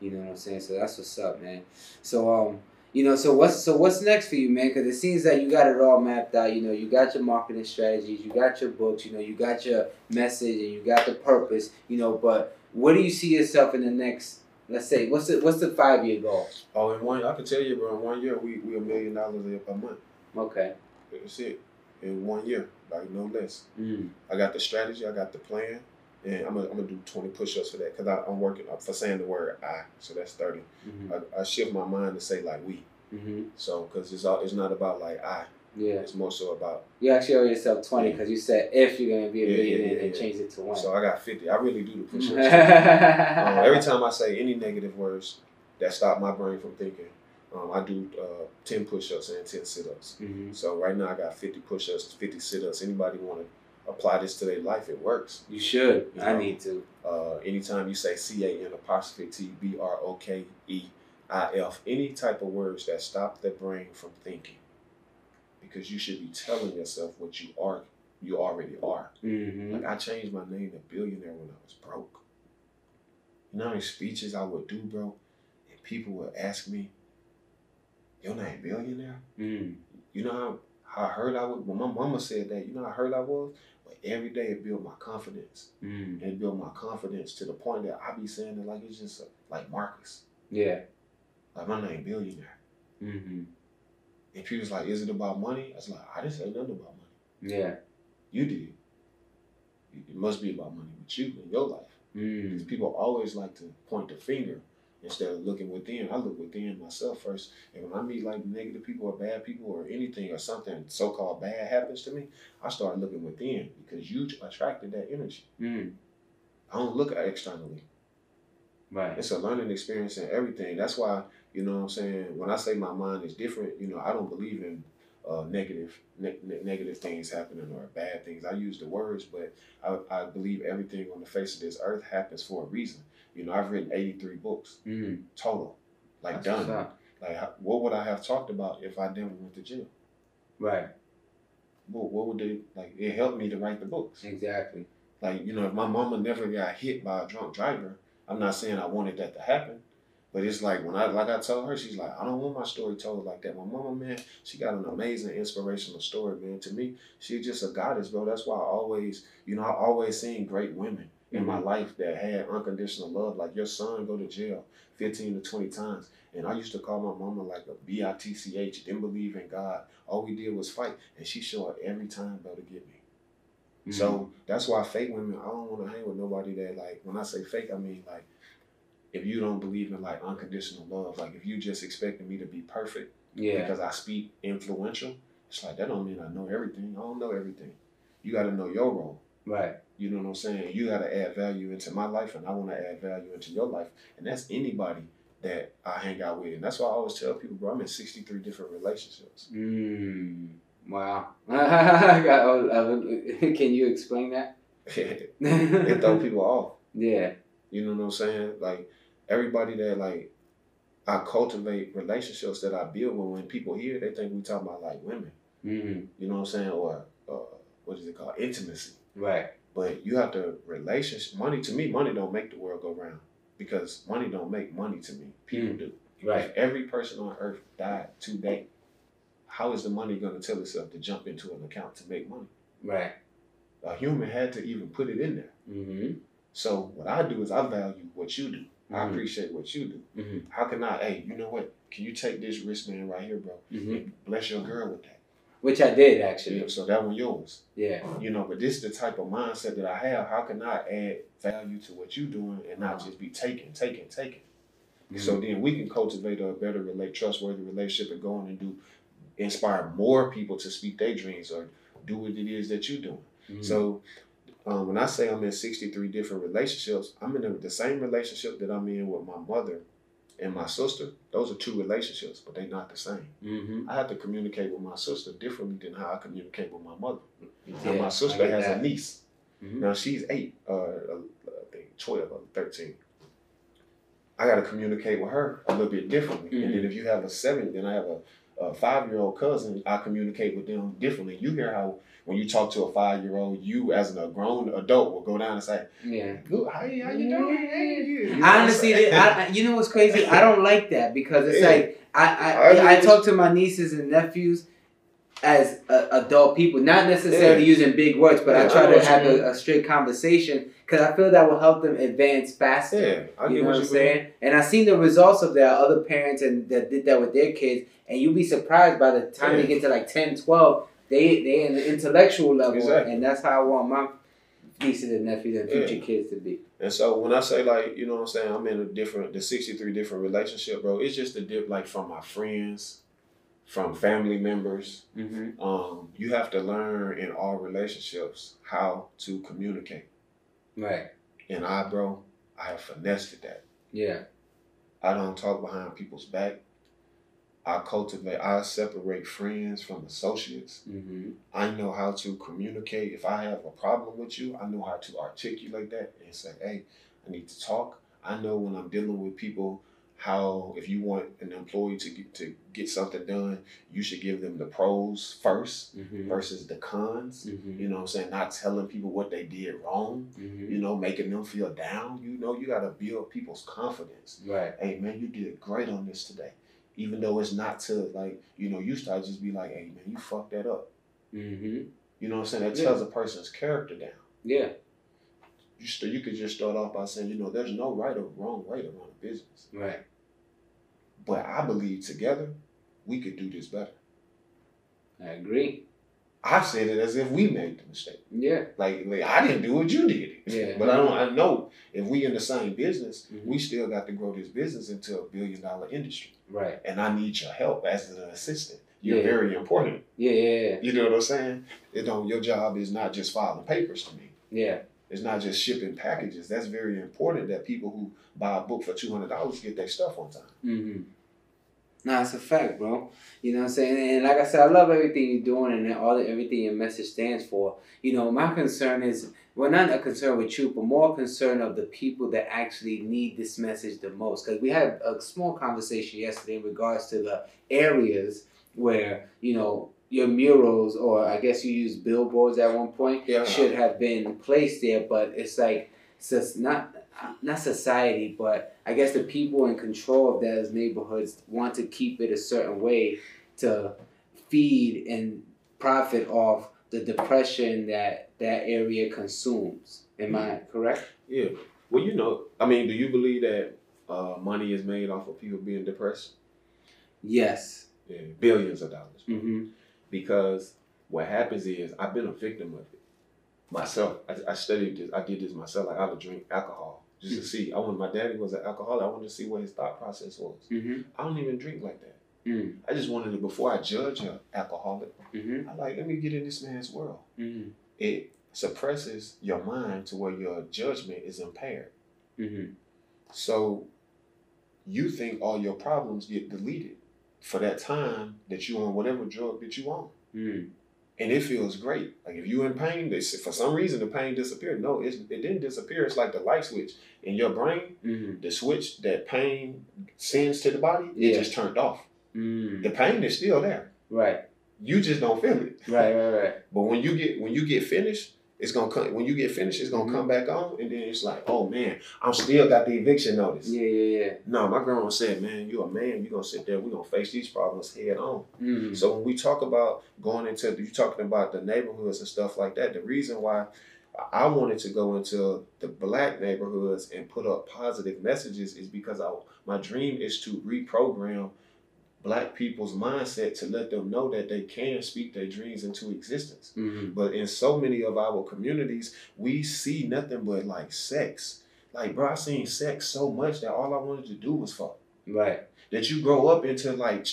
[SPEAKER 1] You know what I'm saying? So that's what's up, man. So um, you know, so what's so what's next for you, man? Because it seems that you got it all mapped out. You know, you got your marketing strategies, you got your books, you know, you got your message, and you got the purpose. You know, but where do you see yourself in the next? Let's say, what's the what's the five year goal?
[SPEAKER 3] Oh, in one, I can tell you, bro. In one year, we we a million dollars a a month.
[SPEAKER 1] Okay.
[SPEAKER 3] That's it. In one year, like no less.
[SPEAKER 1] Mm.
[SPEAKER 3] I got the strategy. I got the plan, and I'm gonna, I'm gonna do 20 push-ups for that because I'm working up for saying the word I. So that's 30.
[SPEAKER 1] hmm
[SPEAKER 3] I, I shift my mind to say like we.
[SPEAKER 1] hmm
[SPEAKER 3] So because it's all it's not about like I.
[SPEAKER 1] Yeah.
[SPEAKER 3] It's more so about.
[SPEAKER 1] You actually owe yourself twenty because you said if you're gonna be a
[SPEAKER 3] Yeah, yeah,
[SPEAKER 1] billionaire,
[SPEAKER 3] yeah, yeah.
[SPEAKER 1] change it to one.
[SPEAKER 3] So I got 50. I really do the *laughs* push-ups. um, every *laughs* time I say any negative words that stop my brain from thinking, um, I do uh, 10 push-ups and 10 sit-ups.
[SPEAKER 1] hmm
[SPEAKER 3] So right now I got 50 push-ups, 50 sit-ups. Anybody want to apply this to their life? It works.
[SPEAKER 1] You should.
[SPEAKER 3] You
[SPEAKER 1] I need to.
[SPEAKER 3] Uh, anytime you say C A N apostrophe T B R O K E I F, any type of words that stop the brain from thinking, because you should be telling yourself what you are, you already are.
[SPEAKER 1] hmm
[SPEAKER 3] Like I changed my name to billionaire when I was broke. You know how many speeches I would do, bro, and people would ask me, "Your name billionaire?"
[SPEAKER 1] Mm.
[SPEAKER 3] You know how I heard I was. When my mama said that, you know I heard I was. But every day it built my confidence.
[SPEAKER 1] Mm.
[SPEAKER 3] It built my confidence to the point that I be saying it like it's just uh like Marcus,
[SPEAKER 1] Yeah.
[SPEAKER 3] like my name billionaire.
[SPEAKER 1] hmm
[SPEAKER 3] And people's like, "Is it about money?" I was like, "I didn't say nothing about money.
[SPEAKER 1] Yeah.
[SPEAKER 3] You did. It must be about money with you in your life." Because
[SPEAKER 1] Mm.
[SPEAKER 3] people always like to point the finger instead of looking within. I look within myself first. And when I meet like negative people or bad people or anything or something so called bad happens to me, I start looking within because you attracted that energy.
[SPEAKER 1] Mm.
[SPEAKER 3] I don't look externally.
[SPEAKER 1] Right.
[SPEAKER 3] It's a learning experience and everything. That's why, you know what I'm saying, when I say my mind is different, you know, I don't believe in uh, negative ne- ne- negative things happening or bad things. I use the words, but I, I believe everything on the face of this earth happens for a reason. You know, I've written 83 books
[SPEAKER 1] Mm.
[SPEAKER 3] total, like
[SPEAKER 1] That's
[SPEAKER 3] done. Like, what would I have talked about if I never went to jail?
[SPEAKER 1] Right.
[SPEAKER 3] What, what would they, like, it helped me to write the books.
[SPEAKER 1] Exactly.
[SPEAKER 3] Like, you know, if my mama never got hit by a drunk driver, I'm not saying I wanted that to happen. But it's like when I like I told her, she's like, I don't want my story told like that. My mama, man, she got an amazing inspirational story, man. To me, she's just a goddess, bro. That's why I always, you know, I always seen great women in my life that had unconditional love. Like your son go to jail 15 to 20 times. And I used to call my mama like a B-I-T-C-H, didn't believe in God. All we did was fight. And she showed up every time, bro, to get me.
[SPEAKER 1] Mm.
[SPEAKER 3] So that's why fake women, I don't want to hang with nobody that like when I say fake, I mean like if you don't believe in like unconditional love, like if you just expecting me to be perfect
[SPEAKER 1] yeah.
[SPEAKER 3] because I speak influential, it's like that don't mean I know everything. I don't know everything. You got to know your role.
[SPEAKER 1] Right.
[SPEAKER 3] You know what I'm saying? You got to add value into my life, and I want to add value into your life, and that's anybody that I hang out with, and that's why I always tell people, bro, I'm in 63 different relationships.
[SPEAKER 1] Mm. Wow. *laughs* Can you explain that? *laughs*
[SPEAKER 3] it throw people off.
[SPEAKER 1] Yeah.
[SPEAKER 3] You know what I'm saying? Like everybody that like I cultivate relationships that I build with when people hear, they think we talking about like women.
[SPEAKER 1] Mm.
[SPEAKER 3] You know what I'm saying? Or uh, what is it called? Intimacy.
[SPEAKER 1] Right.
[SPEAKER 3] But you have to relationship money to me, money don't make the world go round. Because money don't make money to me. People
[SPEAKER 1] Mm.
[SPEAKER 3] do.
[SPEAKER 1] Right.
[SPEAKER 3] If every person on earth died today, how is the money gonna tell itself to jump into an account to make money?
[SPEAKER 1] Right.
[SPEAKER 3] A human had to even put it in there.
[SPEAKER 1] Mm-hmm.
[SPEAKER 3] So what I do is I value what you do. I
[SPEAKER 1] Mhm.
[SPEAKER 3] appreciate what you do.
[SPEAKER 1] Mm-hmm.
[SPEAKER 3] How can I, hey, you know what? Can you take this wristband right here, bro?
[SPEAKER 1] Mm-hmm.
[SPEAKER 3] Bless your girl with that.
[SPEAKER 1] Which I did actually.
[SPEAKER 3] know, so that one yours.
[SPEAKER 1] Yeah.
[SPEAKER 3] You know, but this is the type of mindset that I have. How can I add value to what you're doing and not just be taking, taking, taking? So then we can cultivate a better, relate, trustworthy relationship and go on and do, inspire more people to speak their dreams or do what it is that you're doing.
[SPEAKER 1] Mhm.
[SPEAKER 3] So um, when I say I'm in 63 different relationships, I'm in the same relationship that I'm in with my mother and my sister, those are two relationships, but they're not the same.
[SPEAKER 1] Mm-hmm.
[SPEAKER 3] I have to communicate with my sister differently than how I communicate with my mother.
[SPEAKER 1] Yeah,
[SPEAKER 3] my sister has
[SPEAKER 1] that.
[SPEAKER 3] a niece.
[SPEAKER 1] Mhm.
[SPEAKER 3] Now she's eight, uh, I think twelve or thirteen. I got to communicate with her a little bit differently. And then if you have a seven, then I have a, a five-year-old cousin. I communicate with them differently. You hear how when you talk to a five-year-old, you as a grown adult will go down and say,
[SPEAKER 1] Yeah.
[SPEAKER 3] "Good, how you, how you doing? Hey, you know what
[SPEAKER 1] I
[SPEAKER 3] I'm
[SPEAKER 1] honestly,
[SPEAKER 3] saying?
[SPEAKER 1] I, I- you know what's crazy? I don't like that because it's
[SPEAKER 3] Yeah.
[SPEAKER 1] like I
[SPEAKER 3] I
[SPEAKER 1] I, I, talk to my nieces and nephews as uh, adult people, not necessarily
[SPEAKER 3] Yeah.
[SPEAKER 1] using big words, but
[SPEAKER 3] Yeah,
[SPEAKER 1] I
[SPEAKER 3] I
[SPEAKER 1] try
[SPEAKER 3] know
[SPEAKER 1] to have a, a straight conversation because I feel that will help them advance faster.
[SPEAKER 3] yeah, I
[SPEAKER 1] You know what
[SPEAKER 3] what
[SPEAKER 1] I'm
[SPEAKER 3] you
[SPEAKER 1] saying? And I've seen the results of that. Other parents and that did that with their kids, and you'll be surprised by the time
[SPEAKER 3] Yeah.
[SPEAKER 1] they get to like 10, 12, they they in the intellectual level,
[SPEAKER 3] Exactly.
[SPEAKER 1] and that's how I want my nieces and nephews and future
[SPEAKER 3] Yeah.
[SPEAKER 1] kids to be.
[SPEAKER 3] And so when I say like, you know what I'm saying, I'm in a different, the 63 different relationship, bro. It's just a dip like from my friends, from family members.
[SPEAKER 1] Mm-hmm.
[SPEAKER 3] Um, you have to learn in all relationships how to communicate.
[SPEAKER 1] Right.
[SPEAKER 3] And I, bro, I have finessed that.
[SPEAKER 1] Yeah.
[SPEAKER 3] I don't talk behind people's back. I cultivate, I separate friends from associates.
[SPEAKER 1] Mm-hmm.
[SPEAKER 3] I know how to communicate. If I have a problem with you, I know how to articulate that and say, hey, I need to talk. I know when I'm dealing with people how if you want an employee to get to get something done, you should give them the pros 1st
[SPEAKER 1] Mm-hmm.
[SPEAKER 3] versus the cons.
[SPEAKER 1] Mm-hmm.
[SPEAKER 3] You know what I'm saying? Not telling people what they did wrong,
[SPEAKER 1] Mm-hmm.
[SPEAKER 3] you know, making them feel down. You know, you gotta build people's confidence.
[SPEAKER 1] Right.
[SPEAKER 3] Hey man, you did great on this today. Even though it's not to like, you know, you start just be like, hey man, you fucked that up.
[SPEAKER 1] Mm-hmm.
[SPEAKER 3] You know what I'm saying? That
[SPEAKER 1] Yeah.
[SPEAKER 3] tells a person's character down.
[SPEAKER 1] Yeah.
[SPEAKER 3] You st- you could just start off by saying, you know, there's no right or wrong way to run a business.
[SPEAKER 1] Right.
[SPEAKER 3] But I believe together we could do this better.
[SPEAKER 1] I agree.
[SPEAKER 3] I said it as if we made the mistake.
[SPEAKER 1] Yeah.
[SPEAKER 3] Like, like I didn't do what you did.
[SPEAKER 1] Yeah. *laughs*
[SPEAKER 3] But I don't I know if we in the same business,
[SPEAKER 1] Mhm.
[SPEAKER 3] we still got to grow this business into a billion dollar industry.
[SPEAKER 1] Right.
[SPEAKER 3] And I need your help as an assistant. You're
[SPEAKER 1] Yeah.
[SPEAKER 3] very important.
[SPEAKER 1] Yeah. Yeah.
[SPEAKER 3] You know what I'm saying? It don't your job is not just filing papers to me.
[SPEAKER 1] Yeah.
[SPEAKER 3] It's not just shipping packages. That's very important that people who buy a book for two hundred dollars get their stuff on time.
[SPEAKER 1] Mm-hmm. Nah, it's a fact, bro. You know what I'm saying? And like I said, I love everything you're doing and all the, everything your message stands for. You know, my concern is well, not a concern with you, but more concern of the people that actually need this message the most. Because we had a small conversation yesterday in regards to the areas where you know your murals, or I guess you use billboards at one point,
[SPEAKER 3] Yeah.
[SPEAKER 1] should have been placed there. But it's like it's just not not society, but I guess the people in control of those neighborhoods want to keep it a certain way to feed and profit off the depression that that area consumes. Am I correct?
[SPEAKER 3] Yeah. Well, you know, I mean, do you believe that uh, money is made off of people being depressed?
[SPEAKER 1] Yes.
[SPEAKER 3] Yeah, billions of dollars.
[SPEAKER 1] Mm-hmm.
[SPEAKER 3] Because what happens is I've been a victim of it myself. I, I studied this. I did this myself. Like I would drink alcohol just to see. I want my daddy was an alcoholic. I wanted to see what his thought process was.
[SPEAKER 1] Mm-hmm.
[SPEAKER 3] I don't even drink like that.
[SPEAKER 1] Mm.
[SPEAKER 3] I just wanted to before I judge an alcoholic.
[SPEAKER 1] Mm-hmm.
[SPEAKER 3] I like let me get in this man's world.
[SPEAKER 1] Mm-hmm.
[SPEAKER 3] It suppresses your mind to where your judgment is impaired.
[SPEAKER 1] Mm-hmm.
[SPEAKER 3] So you think all your problems get deleted for that time that you on whatever drug that you on. And it feels great. Like if you in pain, they say for some reason the pain disappeared. No, it's, it didn't disappear. It's like the light switch in your brain.
[SPEAKER 1] Mm-hmm.
[SPEAKER 3] The switch that pain sends to the body,
[SPEAKER 1] Yeah.
[SPEAKER 3] it just turned off.
[SPEAKER 1] Mm.
[SPEAKER 3] The pain is still there.
[SPEAKER 1] Right.
[SPEAKER 3] You just don't feel it.
[SPEAKER 1] Right. Right. Right. *laughs*
[SPEAKER 3] But when you get when you get finished, it's gonna come. When you get finished, it's gonna
[SPEAKER 1] Mhm.
[SPEAKER 3] come back on, and then it's like, oh man, I'm still got the eviction notice.
[SPEAKER 1] Yeah. Yeah. Yeah.
[SPEAKER 3] No, my grandma said, man, you're a man. You're gonna sit there. We're gonna face these problems head on.
[SPEAKER 1] Mm.
[SPEAKER 3] So when we talk about going into you talking about the neighborhoods and stuff like that, the reason why I wanted to go into the black neighborhoods and put up positive messages is because I, my dream is to reprogram black people's mindset to let them know that they can speak their dreams into existence.
[SPEAKER 1] Mm.
[SPEAKER 3] But in so many of our communities, we see nothing but like sex. Like, bro, I seen sex so much that all I wanted to do was fuck.
[SPEAKER 1] Right.
[SPEAKER 3] That you grow up into like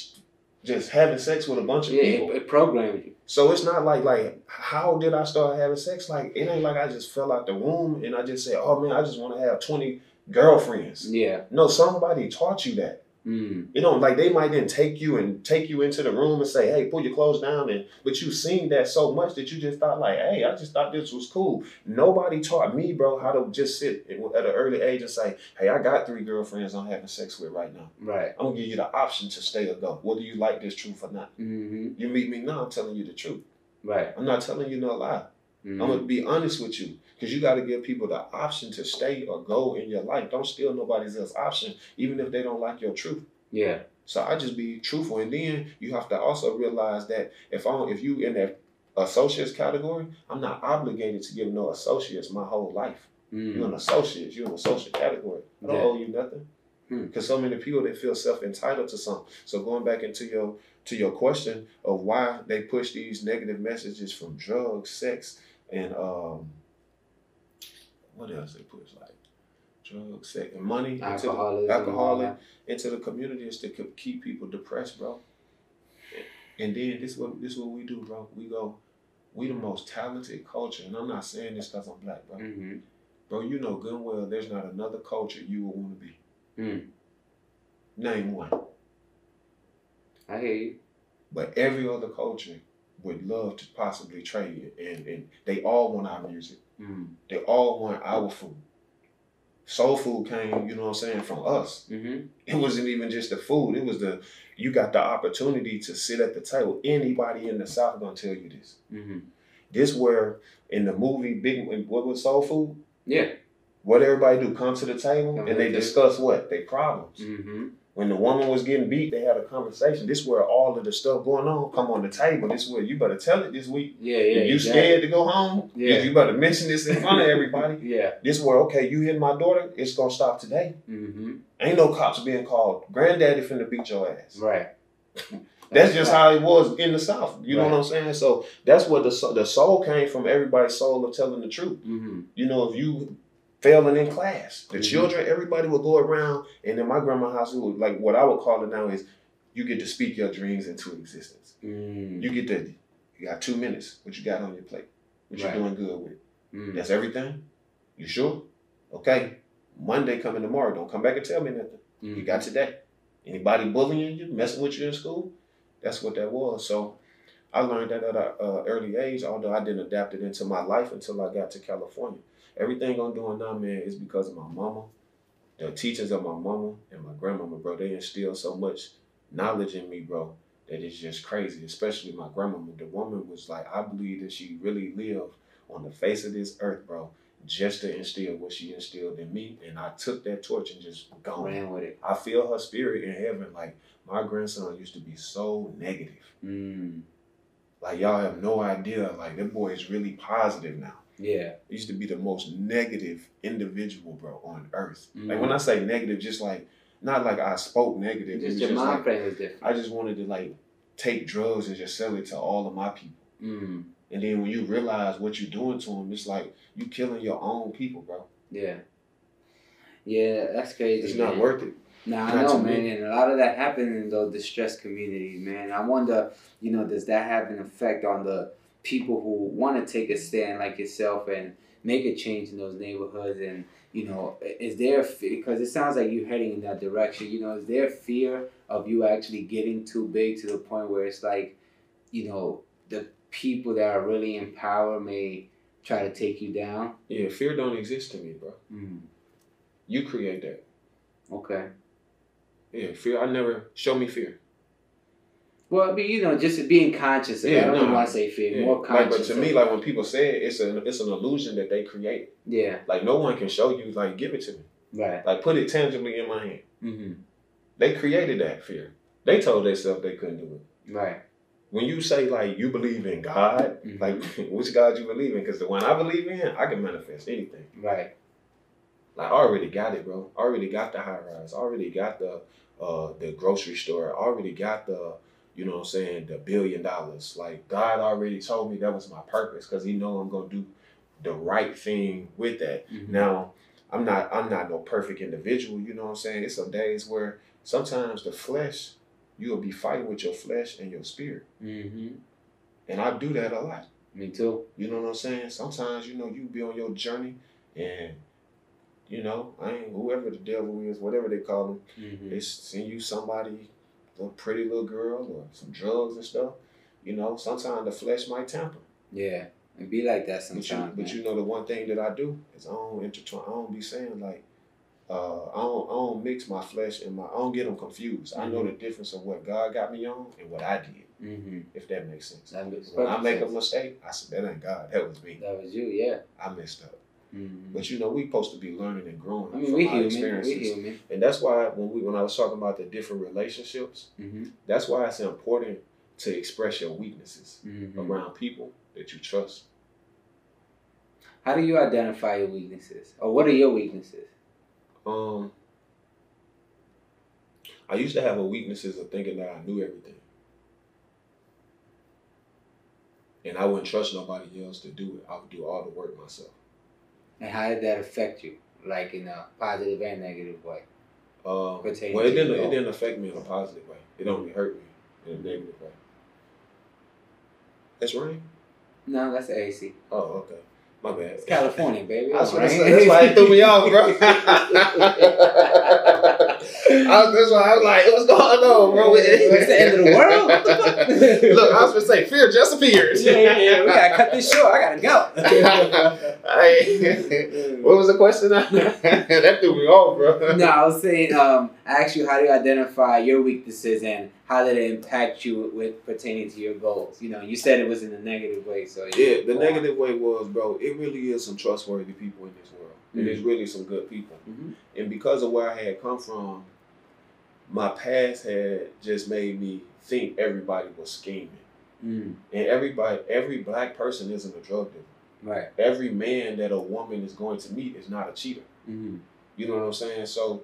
[SPEAKER 3] just having sex with a bunch of
[SPEAKER 1] Yeah.
[SPEAKER 3] people.
[SPEAKER 1] It, it programmed you.
[SPEAKER 3] So it's not like like how did I start having sex? Like it ain't like I just fell out the womb and I just said, oh man, I just want to have twenty girlfriends.
[SPEAKER 1] Yeah.
[SPEAKER 3] No, somebody taught you that.
[SPEAKER 1] Mm.
[SPEAKER 3] You know, like they might then take you and take you into the room and say, "Hey, pull your clothes down," and but you've seen that so much that you just thought like, "Hey, I just thought this was cool." Nobody taught me, bro, how to just sit at an early age and say, "Hey, I got three girlfriends I'm having sex with right now.
[SPEAKER 1] Right.
[SPEAKER 3] I'm gonna give you the option to stay or go, whether you like this truth or not."
[SPEAKER 1] Mm-hmm.
[SPEAKER 3] You meet me now, I'm telling you the truth.
[SPEAKER 1] Right.
[SPEAKER 3] I'm not telling you no lie.
[SPEAKER 1] Mhm.
[SPEAKER 3] I'm gonna be honest with you because you got to give people the option to stay or go in your life. Don't steal nobody's else option, even if they don't like your truth.
[SPEAKER 1] Yeah.
[SPEAKER 3] So I just be truthful, and then you have to also realize that if I if you in that associates category, I'm not obligated to give no associates my whole life. You're an
[SPEAKER 1] Mm.
[SPEAKER 3] associate. You're an associate category. I don't
[SPEAKER 1] Yeah.
[SPEAKER 3] owe you nothing.
[SPEAKER 1] Hmm.
[SPEAKER 3] Because so many people they feel self entitled to something. So going back into your to your question of why they push these negative messages from drugs, sex, and um, what else they push like drugs, sex, and money into the,
[SPEAKER 1] Alcoholism. and
[SPEAKER 3] alcohol into the community is to keep people depressed, bro. And then this what this what we do, bro. We go, we the most talented culture, and I'm not saying this because I'm black, bro.
[SPEAKER 1] Mhm.
[SPEAKER 3] Bro, you know good and well there's not another culture you would want to be.
[SPEAKER 1] Mm.
[SPEAKER 3] Name one.
[SPEAKER 1] I hear you.
[SPEAKER 3] But every other culture would love to possibly trade it. And, and they all want our music.
[SPEAKER 1] Mm.
[SPEAKER 3] They all want our food. Soul food came, you know what I'm saying, from us.
[SPEAKER 1] Mm-hmm.
[SPEAKER 3] It wasn't even just the food. It was the you got the opportunity to sit at the table. Anybody in the South gonna tell you this.
[SPEAKER 1] Mm-hmm.
[SPEAKER 3] This where in the movie Big what was Soul Food?
[SPEAKER 1] Yeah.
[SPEAKER 3] What everybody do? Come to the table and they discuss what? Their problems. When the woman was getting beat, they had a conversation. This where all of the stuff going on come on the table. This where you better tell it this week.
[SPEAKER 1] Yeah, yeah.
[SPEAKER 3] if you
[SPEAKER 1] exactly.
[SPEAKER 3] scared to go home,
[SPEAKER 1] Yeah.
[SPEAKER 3] you better mention this in front of everybody. *laughs*
[SPEAKER 1] Yeah.
[SPEAKER 3] this where okay, you hit my daughter, it's gonna stop today.
[SPEAKER 1] Mm-hmm.
[SPEAKER 3] Ain't no cops being called. Granddaddy finna beat your ass.
[SPEAKER 1] Right. *laughs*
[SPEAKER 3] That's just how it was in the South. You know what I'm saying? So that's what the so- the soul came from. Everybody's soul of telling the truth.
[SPEAKER 1] Mm-hmm.
[SPEAKER 3] You know, if you failing in class, the
[SPEAKER 1] Mhm.
[SPEAKER 3] children, everybody would go around, and in my grandma's house, it would, like what I would call it now is, you get to speak your dreams into existence.
[SPEAKER 1] Mm.
[SPEAKER 3] You get to, you got two minutes. What you got on your plate? What
[SPEAKER 1] Right.
[SPEAKER 3] you doing good with?
[SPEAKER 1] Mm.
[SPEAKER 3] That's everything. You sure? Okay. Monday coming tomorrow. Don't come back and tell me nothing.
[SPEAKER 1] Mm.
[SPEAKER 3] You got today. Anybody bullying you, messing with you in school? That's what that was. So I learned that at an uh, early age, although I didn't adapt it into my life until I got to California. Everything I'm doing now, man, is because of my mama, the teachings of my mama and my grandmama, bro. They instilled so much knowledge in me, bro, that it's just crazy. Especially my grandmama. The woman was like, I believe that she really lived on the face of this earth, bro, just to instill what she instilled in me. And I took that torch and just gone.
[SPEAKER 1] Ran with it.
[SPEAKER 3] I feel her spirit in heaven. Like my grandson used to be so negative.
[SPEAKER 1] Mm.
[SPEAKER 3] Like y'all have no idea. Like that boy is really positive now.
[SPEAKER 1] Yeah.
[SPEAKER 3] He used to be the most negative individual, bro, on earth. Like
[SPEAKER 1] Mhm.
[SPEAKER 3] when I say negative, just like not like I spoke negative.
[SPEAKER 1] Just your
[SPEAKER 3] just
[SPEAKER 1] mind
[SPEAKER 3] like,
[SPEAKER 1] frame different.
[SPEAKER 3] I just wanted to like take drugs and just sell it to all of my people.
[SPEAKER 1] Mm.
[SPEAKER 3] And then when you realize what you're doing to them, it's like you killing your own people, bro.
[SPEAKER 1] Yeah. Yeah, that's crazy.
[SPEAKER 3] It's not worth it.
[SPEAKER 1] Nah, I know, man,
[SPEAKER 3] me.
[SPEAKER 1] and a lot of that happened in those distressed communities, man. I wonder, you know, does that have an effect on the people who want to take a stand like yourself and make a change in those neighborhoods? And you know, is there because it sounds like you're heading in that direction? You know, is there fear of you actually getting too big to the point where it's like, you know, the people that are really in power may try to take you down?
[SPEAKER 3] Yeah, fear don't exist to me, bro.
[SPEAKER 1] Mm.
[SPEAKER 3] You create that.
[SPEAKER 1] Okay.
[SPEAKER 3] Yeah, fear. I never show me fear.
[SPEAKER 1] Well, but you know, just being conscious. Of it.
[SPEAKER 3] Yeah,
[SPEAKER 1] I don't
[SPEAKER 3] no,
[SPEAKER 1] want to say fear.
[SPEAKER 3] Yeah.
[SPEAKER 1] More
[SPEAKER 3] Like,
[SPEAKER 1] conscious.
[SPEAKER 3] but to me, like when people say it, it's an it's an illusion that they create.
[SPEAKER 1] yeah,
[SPEAKER 3] Like no one can show you. Like give it to me.
[SPEAKER 1] right.
[SPEAKER 3] Like put it tangibly in my hand.
[SPEAKER 1] hmm
[SPEAKER 3] They created that fear. They told themselves they couldn't do it.
[SPEAKER 1] Right.
[SPEAKER 3] When you say like you believe in God,
[SPEAKER 1] Mhm.
[SPEAKER 3] like *laughs* which God you believe in? Because the one I believe in, I can manifest anything.
[SPEAKER 1] Right.
[SPEAKER 3] Like I already got it, bro. I already got the high rise. I already got the uh the grocery store. I already got the you know what I'm saying, the billion dollars. Like God already told me that was my purpose because he know I'm gonna do the right thing with that.
[SPEAKER 1] Mhm.
[SPEAKER 3] Now, I'm not I'm not no perfect individual, you know what I'm saying? It's some days where sometimes the flesh, you'll be fighting with your flesh and your spirit.
[SPEAKER 1] hmm
[SPEAKER 3] And I do that a lot.
[SPEAKER 1] Me too.
[SPEAKER 3] You know what I'm saying? Sometimes, you know, you be on your journey and you know, I ain't whoever the devil is, whatever they call them.
[SPEAKER 1] Mhm.
[SPEAKER 3] They send you somebody, a pretty little girl or some drugs and stuff. You know, sometimes the flesh might tamper.
[SPEAKER 1] Yeah, it be like that
[SPEAKER 3] But you,
[SPEAKER 1] sometimes.
[SPEAKER 3] but you know the one thing that I do is I don't intertwine. I don't be saying like, uh, I don't I don't mix my flesh and my. I don't get them confused. I know the difference of what God got me on and what I did.
[SPEAKER 1] Mhm.
[SPEAKER 3] If that makes sense.
[SPEAKER 1] That makes
[SPEAKER 3] When I make a mistake, I said that ain't God. That was me.
[SPEAKER 1] That was you, yeah.
[SPEAKER 3] I messed up.
[SPEAKER 1] Mhm.
[SPEAKER 3] But you know we're supposed to be learning and growing
[SPEAKER 1] I mean,
[SPEAKER 3] from
[SPEAKER 1] we
[SPEAKER 3] our experiences. And that's why when we when I was talking about the different relationships,
[SPEAKER 1] hmm
[SPEAKER 3] that's why it's important to express your weaknesses
[SPEAKER 1] hmm
[SPEAKER 3] around people that you trust.
[SPEAKER 1] How do you identify your weaknesses, or what are your weaknesses?
[SPEAKER 3] Um, I used to have a weaknesses of thinking that I knew everything, and I wouldn't trust nobody else to do it. I would do all the work myself.
[SPEAKER 1] And how did that affect you, like in a positive and negative way?
[SPEAKER 3] Um, well, it didn't. It didn't affect me in a positive way. It only hurt me in a negative way. That's rain.
[SPEAKER 1] No, that's AC.
[SPEAKER 3] Oh, okay. My bad.
[SPEAKER 1] It's California, baby.
[SPEAKER 3] That's, what
[SPEAKER 1] Right?
[SPEAKER 3] That's why *laughs* it threw me off, bro. *laughs* I was, that's why I was like, what's going on, bro?
[SPEAKER 1] It's the end of the world. The? *laughs*
[SPEAKER 3] Look, I was gonna say, fear just appears.
[SPEAKER 1] yeah, yeah, yeah. We gotta cut this short. I gotta go.
[SPEAKER 3] Hey, what was the question? that threw me off, bro.
[SPEAKER 1] no, I was saying, um, I asked you how do you identify your weaknesses and how did it impact you with pertaining to your goals? You know, you said it was in a negative way, so
[SPEAKER 3] Yeah, the negative way was, bro, it really is some trustworthy people in this world. And there's really some good people.
[SPEAKER 1] Mhm.
[SPEAKER 3] And because of where I had come from, my past had just made me think everybody was scheming.
[SPEAKER 1] Mm,
[SPEAKER 3] And everybody, every black person isn't a drug dealer.
[SPEAKER 1] right.
[SPEAKER 3] Every man that a woman is going to meet is not a cheater.
[SPEAKER 1] Mm,
[SPEAKER 3] You know what I'm saying? So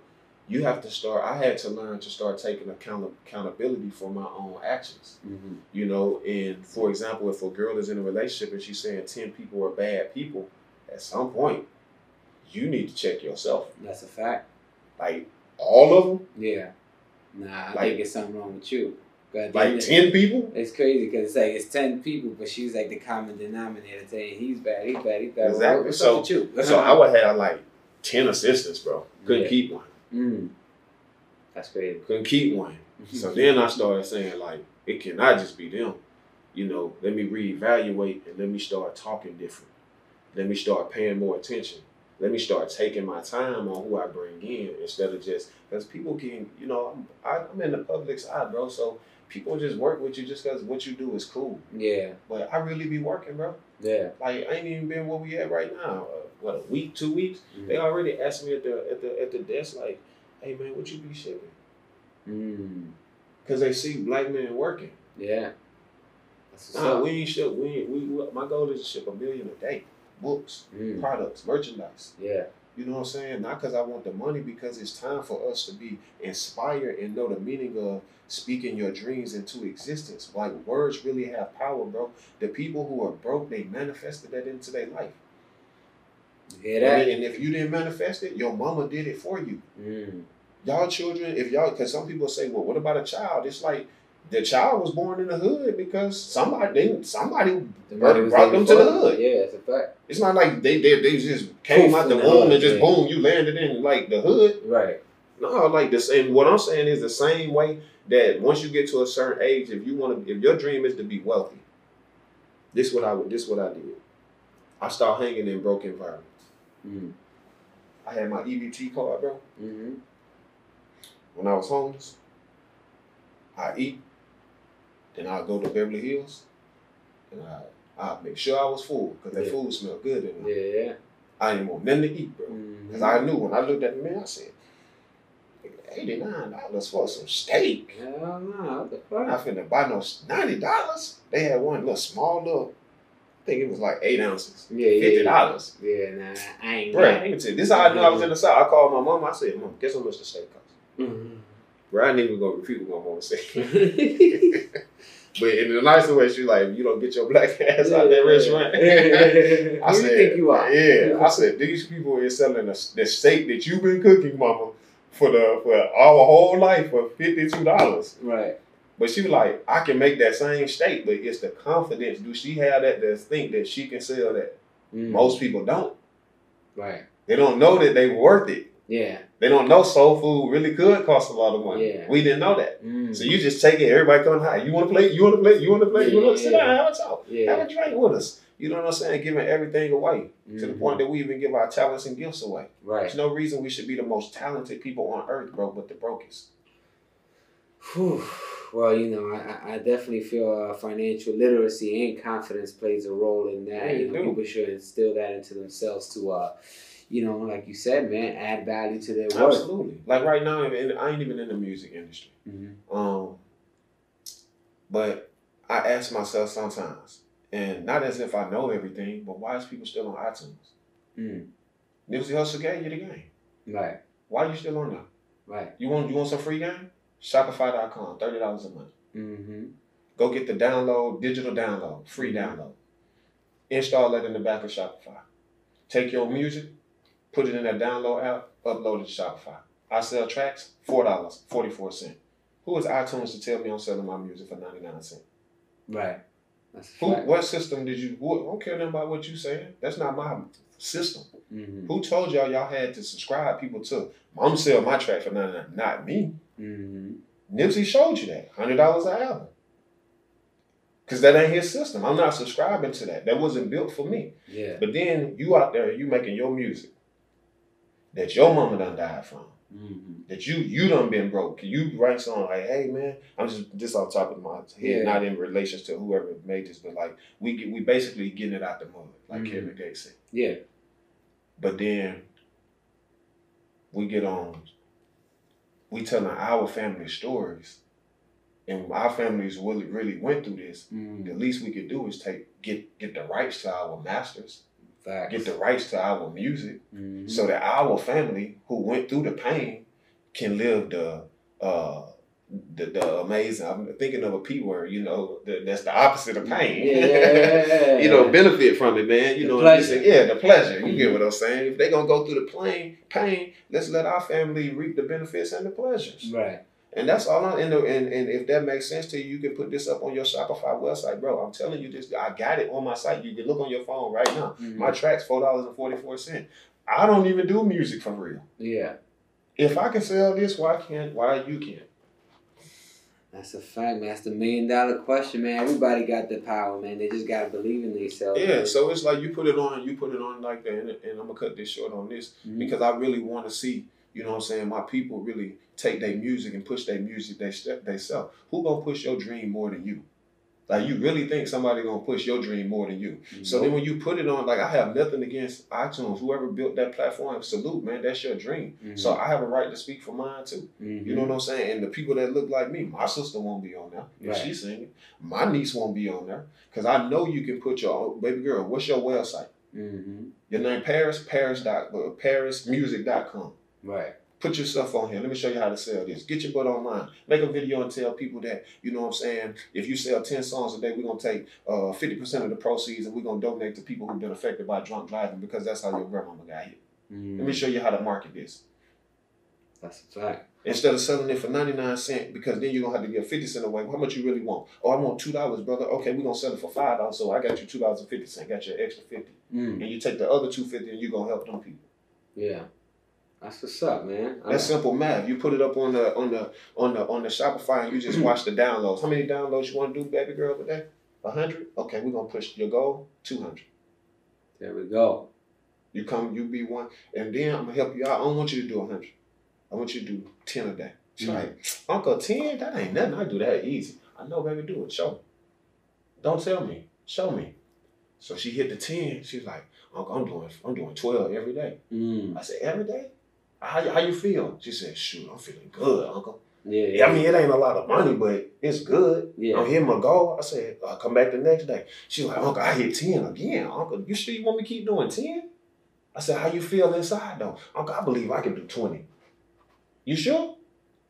[SPEAKER 3] you have to start. I had to learn to start taking account accountability for my own actions.
[SPEAKER 1] mm,
[SPEAKER 3] You know, and for example, if a girl is in a relationship and she's saying ten people are bad people, at some point, you need to check yourself.
[SPEAKER 1] that's a fact.
[SPEAKER 3] Like all of them,
[SPEAKER 1] Yeah. Nah, I
[SPEAKER 3] Like-
[SPEAKER 1] think it's something wrong with you. 'Cause
[SPEAKER 3] like ten people.
[SPEAKER 1] It's crazy because it's like it's ten people, but she's like the common denominator saying he's bad, he's bad, he's bad.
[SPEAKER 3] Exactly. So-? So I would have like ten assistants, bro. Couldn't
[SPEAKER 1] Yeah.
[SPEAKER 3] keep one.
[SPEAKER 1] Mm. That's crazy.
[SPEAKER 3] Couldn't keep one. *laughs* So then I started saying like, it cannot just be them. You know, let me reevaluate and let me start talking different. Let me start paying more attention. Let me start taking my time on who I bring in instead of just because people can, you know, I'm, I, I'm in the public's eye, bro. So people just work with you just because what you do is cool.
[SPEAKER 1] yeah,
[SPEAKER 3] But I really be working, bro.
[SPEAKER 1] Yeah.
[SPEAKER 3] Like I ain't even been where we at right now. Uh, what a week, two weeks.
[SPEAKER 1] Mm.
[SPEAKER 3] They already asked me at the at the at the desk like, "Hey man, what you be shipping?"
[SPEAKER 1] Mm.
[SPEAKER 3] Because they see black men working.
[SPEAKER 1] Yeah.
[SPEAKER 3] Nah, we ain't ship. We, we we my goal is to ship a million a day, books,
[SPEAKER 1] Mm.
[SPEAKER 3] products, merchandise.
[SPEAKER 1] Yeah.
[SPEAKER 3] You know what I'm saying? Not because I want the money, because it's time for us to be inspired and know the meaning of speaking your dreams into existence. Like words really have power, bro. The people who are broke, they manifested that into their life.
[SPEAKER 1] Hear that?
[SPEAKER 3] And if you didn't manifest it, your mama did it for you.
[SPEAKER 1] Mm.
[SPEAKER 3] Y'all children, if y'all, because some people say, well, what about a child? It's like the child was born in the hood because somebody, they, somebody
[SPEAKER 1] The
[SPEAKER 3] Brought- them to the hood.
[SPEAKER 1] Yeah, it's a fact.
[SPEAKER 3] It's not like they they, they just came
[SPEAKER 1] Poof
[SPEAKER 3] out the
[SPEAKER 1] the
[SPEAKER 3] womb
[SPEAKER 1] hood,
[SPEAKER 3] and just
[SPEAKER 1] yeah.
[SPEAKER 3] boom, you landed in like the hood.
[SPEAKER 1] Right.
[SPEAKER 3] No, like this. And what I'm saying is the same way that once you get to a certain age, if you want to, if your dream is to be wealthy, this what I would, this what I did. I started hanging in broke environments.
[SPEAKER 1] Mm.
[SPEAKER 3] I had my EBT card, bro.
[SPEAKER 1] Mm-hmm.
[SPEAKER 3] When I was homeless, I eat, then I go to Beverly Hills, and I I make sure I was full because that
[SPEAKER 1] Yeah.
[SPEAKER 3] food smelled good. And
[SPEAKER 1] Yeah.
[SPEAKER 3] I didn't want nothing to eat, bro.
[SPEAKER 1] Mm-hmm.
[SPEAKER 3] Because I knew when I looked at the man, I said, $89 for some steak.
[SPEAKER 1] Hell no, what the
[SPEAKER 3] I'm not
[SPEAKER 1] fuck?
[SPEAKER 3] finna buy no $90. They had one little small little, I think it was like eight ounces.
[SPEAKER 1] Yeah, yeah,
[SPEAKER 3] $50.
[SPEAKER 1] Yeah, nah, I ain't
[SPEAKER 3] Bro,
[SPEAKER 1] got
[SPEAKER 3] let tell this is how I knew I was in the South. I called my mom. I said, Mom, guess how much the steak cost?
[SPEAKER 1] Mhm.
[SPEAKER 3] Bro, I didn't even go repeat what my mom said. But in the nicer way, she like, you don't get your black *laughs* ass out of that restaurant. *laughs* I
[SPEAKER 1] Who
[SPEAKER 3] said,
[SPEAKER 1] you think you are?
[SPEAKER 3] Yeah, I said these people is selling the, the steak that you've been cooking, mama, for the for our whole life for fifty two dollars.
[SPEAKER 1] Right.
[SPEAKER 3] But she was like, I can make that same steak, but it's the confidence. Do she have that to think that she can sell that?
[SPEAKER 1] Mm.
[SPEAKER 3] Most people don't.
[SPEAKER 1] Right.
[SPEAKER 3] They don't know that they worth it.
[SPEAKER 1] Yeah.
[SPEAKER 3] They don't know soul food really could cost a lot of money.
[SPEAKER 1] Yeah.
[SPEAKER 3] We didn't know that.
[SPEAKER 1] Mm.
[SPEAKER 3] So you just take it, everybody come high. You wanna play, you wanna play, you wanna play, you wanna
[SPEAKER 1] Yeah,
[SPEAKER 3] sit down, have a talk. Have a drink with us. You know what I'm saying? Giving everything away to the
[SPEAKER 1] Mhm.
[SPEAKER 3] point that we even give our talents and gifts away.
[SPEAKER 1] Right.
[SPEAKER 3] There's no reason we should be the most talented people on earth, bro, but the brokest.
[SPEAKER 1] Whew. Well, you know, I, I definitely feel uh, financial literacy and confidence plays a role in that.
[SPEAKER 3] Yeah,
[SPEAKER 1] you know, people should instill that into themselves to, uh, you know, like you said, man, add value to their work.
[SPEAKER 3] Absolutely. Like right now, I ain't even in the music industry.
[SPEAKER 1] Mm-hmm.
[SPEAKER 3] Um, but I ask myself sometimes, and not as if I know everything, but why is people still on iTunes?
[SPEAKER 1] Mm.
[SPEAKER 3] Nipsey Hussle gave you the game.
[SPEAKER 1] Right.
[SPEAKER 3] Why are you still on that?
[SPEAKER 1] Right.
[SPEAKER 3] You want you want some free game? Shopify.com, thirty dollars a month.
[SPEAKER 1] Mm-hmm.
[SPEAKER 3] Go get the download, digital download, free download. Install that in the back of Shopify. Take your music, put it in that download app, upload it to Shopify. I sell tracks, four dollars, forty four cent. Who is iTunes to tell me I'm selling my music for ninety nine cent?
[SPEAKER 1] Right.
[SPEAKER 3] Who? What system did you? Who, I don't care nothing about what you saying. That's not my system.
[SPEAKER 1] Mm-hmm.
[SPEAKER 3] Who told y'all y'all had to subscribe people to? I'm gonna sell my track for ninety nine, not me.
[SPEAKER 1] Mm-hmm.
[SPEAKER 3] Nipsey showed you that hundred dollars an album. Cause that ain't his system. I'm not subscribing to that. That wasn't built for me.
[SPEAKER 1] Yeah.
[SPEAKER 3] But then you out there, you making your music that your mama done died from.
[SPEAKER 1] Mm-hmm.
[SPEAKER 3] That you you done been broke. You write song like, hey man, I'm just this off top of my head,
[SPEAKER 1] Yeah.
[SPEAKER 3] not in relations to whoever made this, but like we get we basically getting it out the mud, like
[SPEAKER 1] Mhm.
[SPEAKER 3] Kevin Gates said.
[SPEAKER 1] Yeah.
[SPEAKER 3] But then we get on, we telling our family stories, and our families really really went through this.
[SPEAKER 1] Mm-hmm.
[SPEAKER 3] The least we could do is take get get the rights to our masters,
[SPEAKER 1] Facts.
[SPEAKER 3] get the rights to our music,
[SPEAKER 1] Mhm.
[SPEAKER 3] so that our family who went through the pain can live the uh the, the amazing. I'm thinking of a p word. You know, the, that's the opposite of pain.
[SPEAKER 1] Yeah. *laughs*
[SPEAKER 3] you know, benefit from it, man. You
[SPEAKER 1] The
[SPEAKER 3] know,
[SPEAKER 1] pleasure.
[SPEAKER 3] yeah, the pleasure. You get what I'm saying? If they're gonna go through the pain, pain, let's let our family reap the benefits and the pleasures.
[SPEAKER 1] Right.
[SPEAKER 3] And that's all. I, and, the- and and if that makes sense to you, you can put this up on your Shopify website, bro. I'm telling you this. I got it on my site. You can look on your phone right now.
[SPEAKER 1] Mhm.
[SPEAKER 3] My track's four dollars and forty four cent. I don't even do music for real.
[SPEAKER 1] Yeah.
[SPEAKER 3] If I can sell this, why can't? Why you can't?
[SPEAKER 1] That's a fact, man. That's the million dollar question, man. Everybody got the power, man. They just gotta believe in themselves.
[SPEAKER 3] Yeah.
[SPEAKER 1] man.
[SPEAKER 3] So it's like you put it on. You put it on like that, and, and I'm gonna cut this short on this.
[SPEAKER 1] Mhm.
[SPEAKER 3] because I really want to see, you know what I'm saying, my people really take their music and push their music they step they self. Who gonna push your dream more than you? Like you really think somebody gonna push your dream more than you? So then when you put it on, like I have nothing against iTunes. Whoever built that platform, salute, man. That's your dream.
[SPEAKER 1] Mhm.
[SPEAKER 3] So I have a right to speak for mine too.
[SPEAKER 1] Mhm.
[SPEAKER 3] You know what I'm saying? And the people that look like me, my sister won't be on there if
[SPEAKER 1] Right.
[SPEAKER 3] she's singing. My niece won't be on there because I know you can put your baby girl. What's your website?
[SPEAKER 1] Mhm.
[SPEAKER 3] Your name Paris Paris dot uh, ParisMusic.com.
[SPEAKER 1] Right.
[SPEAKER 3] Put yourself on here. Let me show you how to sell this. Get your butt online. Make a video and tell people that, you know what I'm saying, if you sell 10 songs a day, we're going to take uh, 50% of the proceeds and we're going to donate to people who've been affected by drunk driving because that's how your grandmama got hit.
[SPEAKER 1] Mhm.
[SPEAKER 3] Let me show you how to market this.
[SPEAKER 1] That's a fact.
[SPEAKER 3] Instead of selling it for 99 cents, because then you're going to have to give 50 cents away. How much you really want? Oh, I want $2, brother. Okay, we're going to sell it for $5. So I got you $2.50. Got your extra 50
[SPEAKER 1] Mm.
[SPEAKER 3] And you take the other 250 and you're going to help them people.
[SPEAKER 1] Yeah. That's what's up, man.
[SPEAKER 3] That's simple math. You put it up on the on the on the on the Shopify and you just *clears throat* watch the downloads. How many downloads you want to do, baby girl, today? A hundred? Okay, we're gonna push your goal, two hundred.
[SPEAKER 1] There we go.
[SPEAKER 3] You come, you be one, and then I'm gonna help you out. I don't want you to do a hundred. I want you to do ten a day. She's
[SPEAKER 1] Mhm.
[SPEAKER 3] like, Uncle, ten? That ain't nothing. I do that easy. I know, baby, do it. Show me. Don't tell me. Show me. So she hit the ten. She's like, Uncle, I'm doing I'm doing twelve every day.
[SPEAKER 1] Mm.
[SPEAKER 3] I said, every day? How, how you feel? She said, shoot, I'm feeling good, Uncle.
[SPEAKER 1] Yeah.
[SPEAKER 3] Yeah, I mean, it ain't a lot of money, but it's good.
[SPEAKER 1] Yeah.
[SPEAKER 3] I'm hitting my goal. I said, I'll come back the next day. She like, Uncle, I hit 10 again. Uncle, you sure you want me to keep doing 10? I said, how you feel inside though? Uncle, I believe I can do 20. You sure?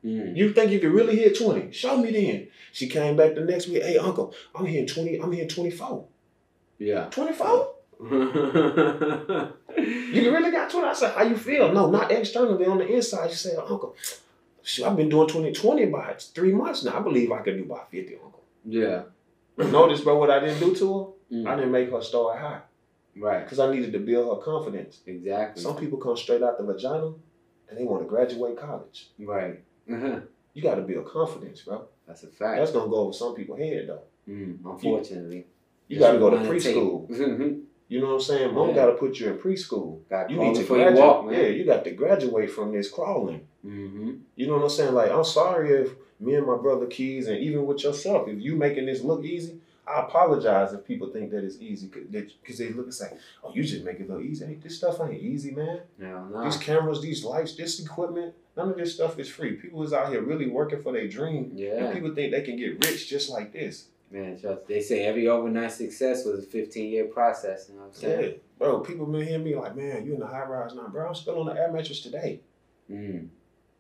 [SPEAKER 1] Mm.
[SPEAKER 3] You think you can really hit 20? Show me then. She came back the next week. Hey, Uncle, I'm hitting 20. I'm hitting 24.
[SPEAKER 1] Yeah.
[SPEAKER 3] 24? *laughs* You really got to I said, how you feel? No, not externally on the inside. You say, Uncle, shoot, I've been doing 20, 20 about three months now. I believe I can do by 50, Uncle.
[SPEAKER 1] yeah. *laughs*
[SPEAKER 3] Notice, bro, what I didn't do to her?
[SPEAKER 1] Mm.
[SPEAKER 3] I didn't make her start high.
[SPEAKER 1] Right.
[SPEAKER 3] because I needed to build her confidence.
[SPEAKER 1] Exactly.
[SPEAKER 3] Some people come straight out the vagina and they want to graduate college.
[SPEAKER 1] Right. Uh-huh. *laughs*
[SPEAKER 3] You got to build confidence, bro.
[SPEAKER 1] That's a fact.
[SPEAKER 3] That's gonna go over some people's head though.
[SPEAKER 1] Mm, unfortunately.
[SPEAKER 3] You got to go to preschool. You know what I'm saying? Mom
[SPEAKER 1] Yeah.
[SPEAKER 3] got to put you in preschool.
[SPEAKER 1] Got
[SPEAKER 3] You need to graduate.
[SPEAKER 1] walk.
[SPEAKER 3] Yeah, you got to graduate from this crawling.
[SPEAKER 1] Mm-hmm.
[SPEAKER 3] You know what I'm saying? Like, I'm sorry if me and my brother Keys, and even with yourself, if you making this look easy, I apologize if people think that it's easy because they look and say, "Oh, you just make it look easy." Hey, this stuff ain't easy, man.
[SPEAKER 1] No, no.
[SPEAKER 3] These cameras, these lights, this equipment, none of this stuff is free. People is out here really working for their dream,
[SPEAKER 1] yeah.
[SPEAKER 3] and people think they can get rich just like this.
[SPEAKER 1] Man, trust. They say every overnight success was a 15 year process. You know what I'm saying?
[SPEAKER 3] Yeah, bro. People been hearing me like, "Man, you in the high rise now, bro?" I'm still on the air mattress today,
[SPEAKER 1] Mm.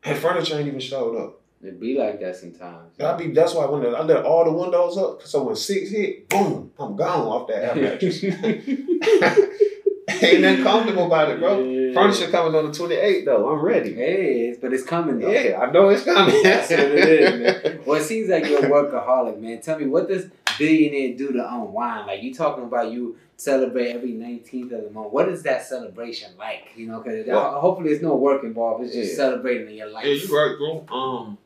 [SPEAKER 3] and furniture ain't even showed up.
[SPEAKER 1] It be like that sometimes.
[SPEAKER 3] I be that's why when the, I let all the windows up, so when six hit, boom, I'm gone off that air mattress. *laughs* *laughs* Ain't nothing comfortable about it, bro.
[SPEAKER 1] Yeah.
[SPEAKER 3] Furniture coming on the 28th though. I'm ready.
[SPEAKER 1] Hey, it's, but it's coming though.
[SPEAKER 3] Yeah, I know it's coming. *laughs*
[SPEAKER 1] That's what it is, man. *laughs* Well, it seems like you're a workaholic, man. Tell me, what does billionaire do to unwind? Like you talking about you celebrate every 19th of the month. What is that celebration like? You know, because
[SPEAKER 3] Well-
[SPEAKER 1] hopefully there's no work involved. It's just
[SPEAKER 3] Yeah.
[SPEAKER 1] celebrating in your life.
[SPEAKER 3] Yeah, you right, bro. Um,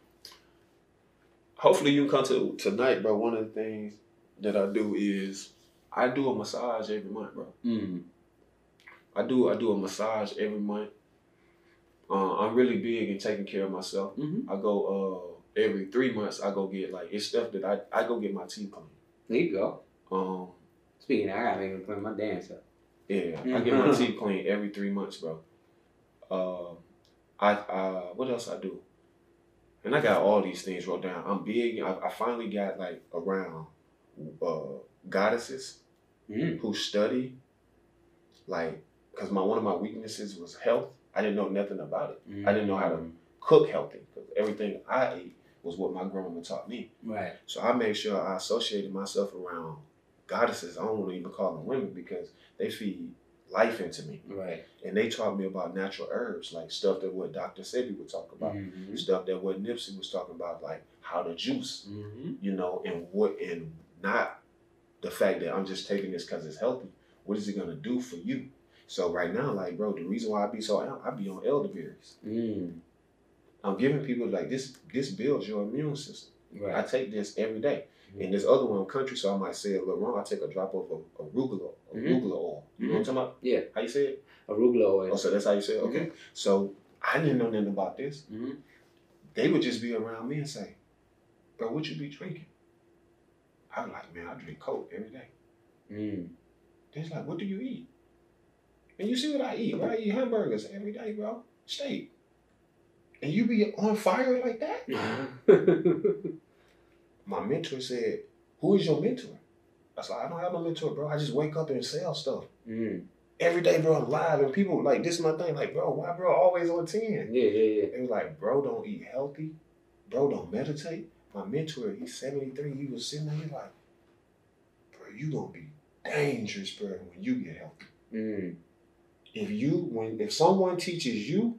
[SPEAKER 3] hopefully you come to tonight, bro. One of the things that I do is I do a massage every month, bro.
[SPEAKER 1] Mm.
[SPEAKER 3] I do I do a massage every month. Uh, I'm really big in taking care of myself.
[SPEAKER 1] Mm-hmm.
[SPEAKER 3] I go uh every three months. I go get like it's stuff that I I go get my teeth cleaned.
[SPEAKER 1] There you go.
[SPEAKER 3] Um,
[SPEAKER 1] Speaking, of, I gotta make clean my dance up.
[SPEAKER 3] yeah, I get my teeth cleaned every three months, bro. Uh, I uh, what else I do? And I got all these things wrote down. I'm big. I, I finally got like around uh, goddesses
[SPEAKER 1] Mm.
[SPEAKER 3] who study, like, cause my one of my weaknesses was health. I didn't know nothing about it. I didn't know how to cook healthy because everything I ate was what my grandmama taught me.
[SPEAKER 1] Right.
[SPEAKER 3] So I made sure I associated myself around goddesses. I don't want to even call them women because they feed life into me.
[SPEAKER 1] Right.
[SPEAKER 3] And they taught me about natural herbs, like stuff that what Dr. Sebi would talk about,
[SPEAKER 1] Mm-hmm.
[SPEAKER 3] stuff that what Nipsey was talking about, like how to juice,
[SPEAKER 1] Mm-hmm.
[SPEAKER 3] you know, and what, and not the fact that I'm just taking this because it's healthy. What is it gonna do for you? So right now, like, bro, the reason why I be so I be on elderberries.
[SPEAKER 1] Mm.
[SPEAKER 3] I'm giving people like this. This builds your immune system.
[SPEAKER 1] Right.
[SPEAKER 3] I take this every day. And this other one, country, so I might say a little wrong. I take a drop of a, arugula,
[SPEAKER 1] Mhm.
[SPEAKER 3] arugula oil. You know what I'm talking about?
[SPEAKER 1] Yeah.
[SPEAKER 3] How you say it?
[SPEAKER 1] Arugula oil.
[SPEAKER 3] Oh, so that's how you say it? Okay. So I didn't know nothing about this.
[SPEAKER 1] Mm-hmm.
[SPEAKER 3] They would just be around me and say, bro, what you be drinking? I was like, man, I drink Coke every day.
[SPEAKER 1] Mm.
[SPEAKER 3] They're like, what do you eat? And you see what I eat, right? I eat hamburgers every day, bro. Steak. And you be on fire like that? *laughs* My mentor said, who is your mentor? I said, I don't have no mentor, bro. I just wake up and sell stuff.
[SPEAKER 1] mm.
[SPEAKER 3] Every day, bro, I'm live. And people like, this is my thing. Like, bro, why, bro, always on 10?
[SPEAKER 1] Yeah, yeah, yeah.
[SPEAKER 3] They was like, bro, don't eat healthy. Bro, don't meditate. My mentor, he's 73. He was sitting there, he's like, bro, you gonna be dangerous, bro, when you get healthy.
[SPEAKER 1] Mm.
[SPEAKER 3] If you, when, if someone teaches you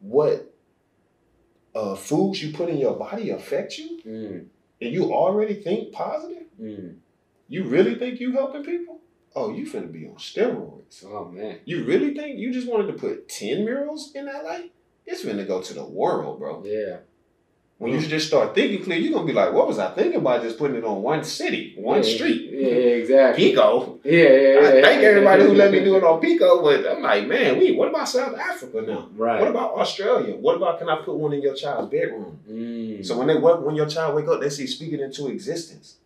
[SPEAKER 3] what uh, foods you put in your body affect you,
[SPEAKER 1] Mm.
[SPEAKER 3] and you already think positive,
[SPEAKER 1] Mm.
[SPEAKER 3] you really think you helping people? Oh, you finna be on steroids.
[SPEAKER 1] Oh man.
[SPEAKER 3] You really think you just wanted to put 10 murals in LA? It's finna go to the world, bro.
[SPEAKER 1] Yeah.
[SPEAKER 3] When you just start thinking clear, you're gonna be like, what was I thinking about just putting it on one city, one
[SPEAKER 1] Yeah,
[SPEAKER 3] street?
[SPEAKER 1] Yeah, exactly.
[SPEAKER 3] Pico.
[SPEAKER 1] Yeah, yeah, yeah.
[SPEAKER 3] I thank everybody who let me do it on Pico, but I'm like, man, we what about South Africa now?
[SPEAKER 1] Right.
[SPEAKER 3] What about Australia? What about can I put one in your child's bedroom?
[SPEAKER 1] Mm.
[SPEAKER 3] So when they when your child wake up, they see speaking into existence.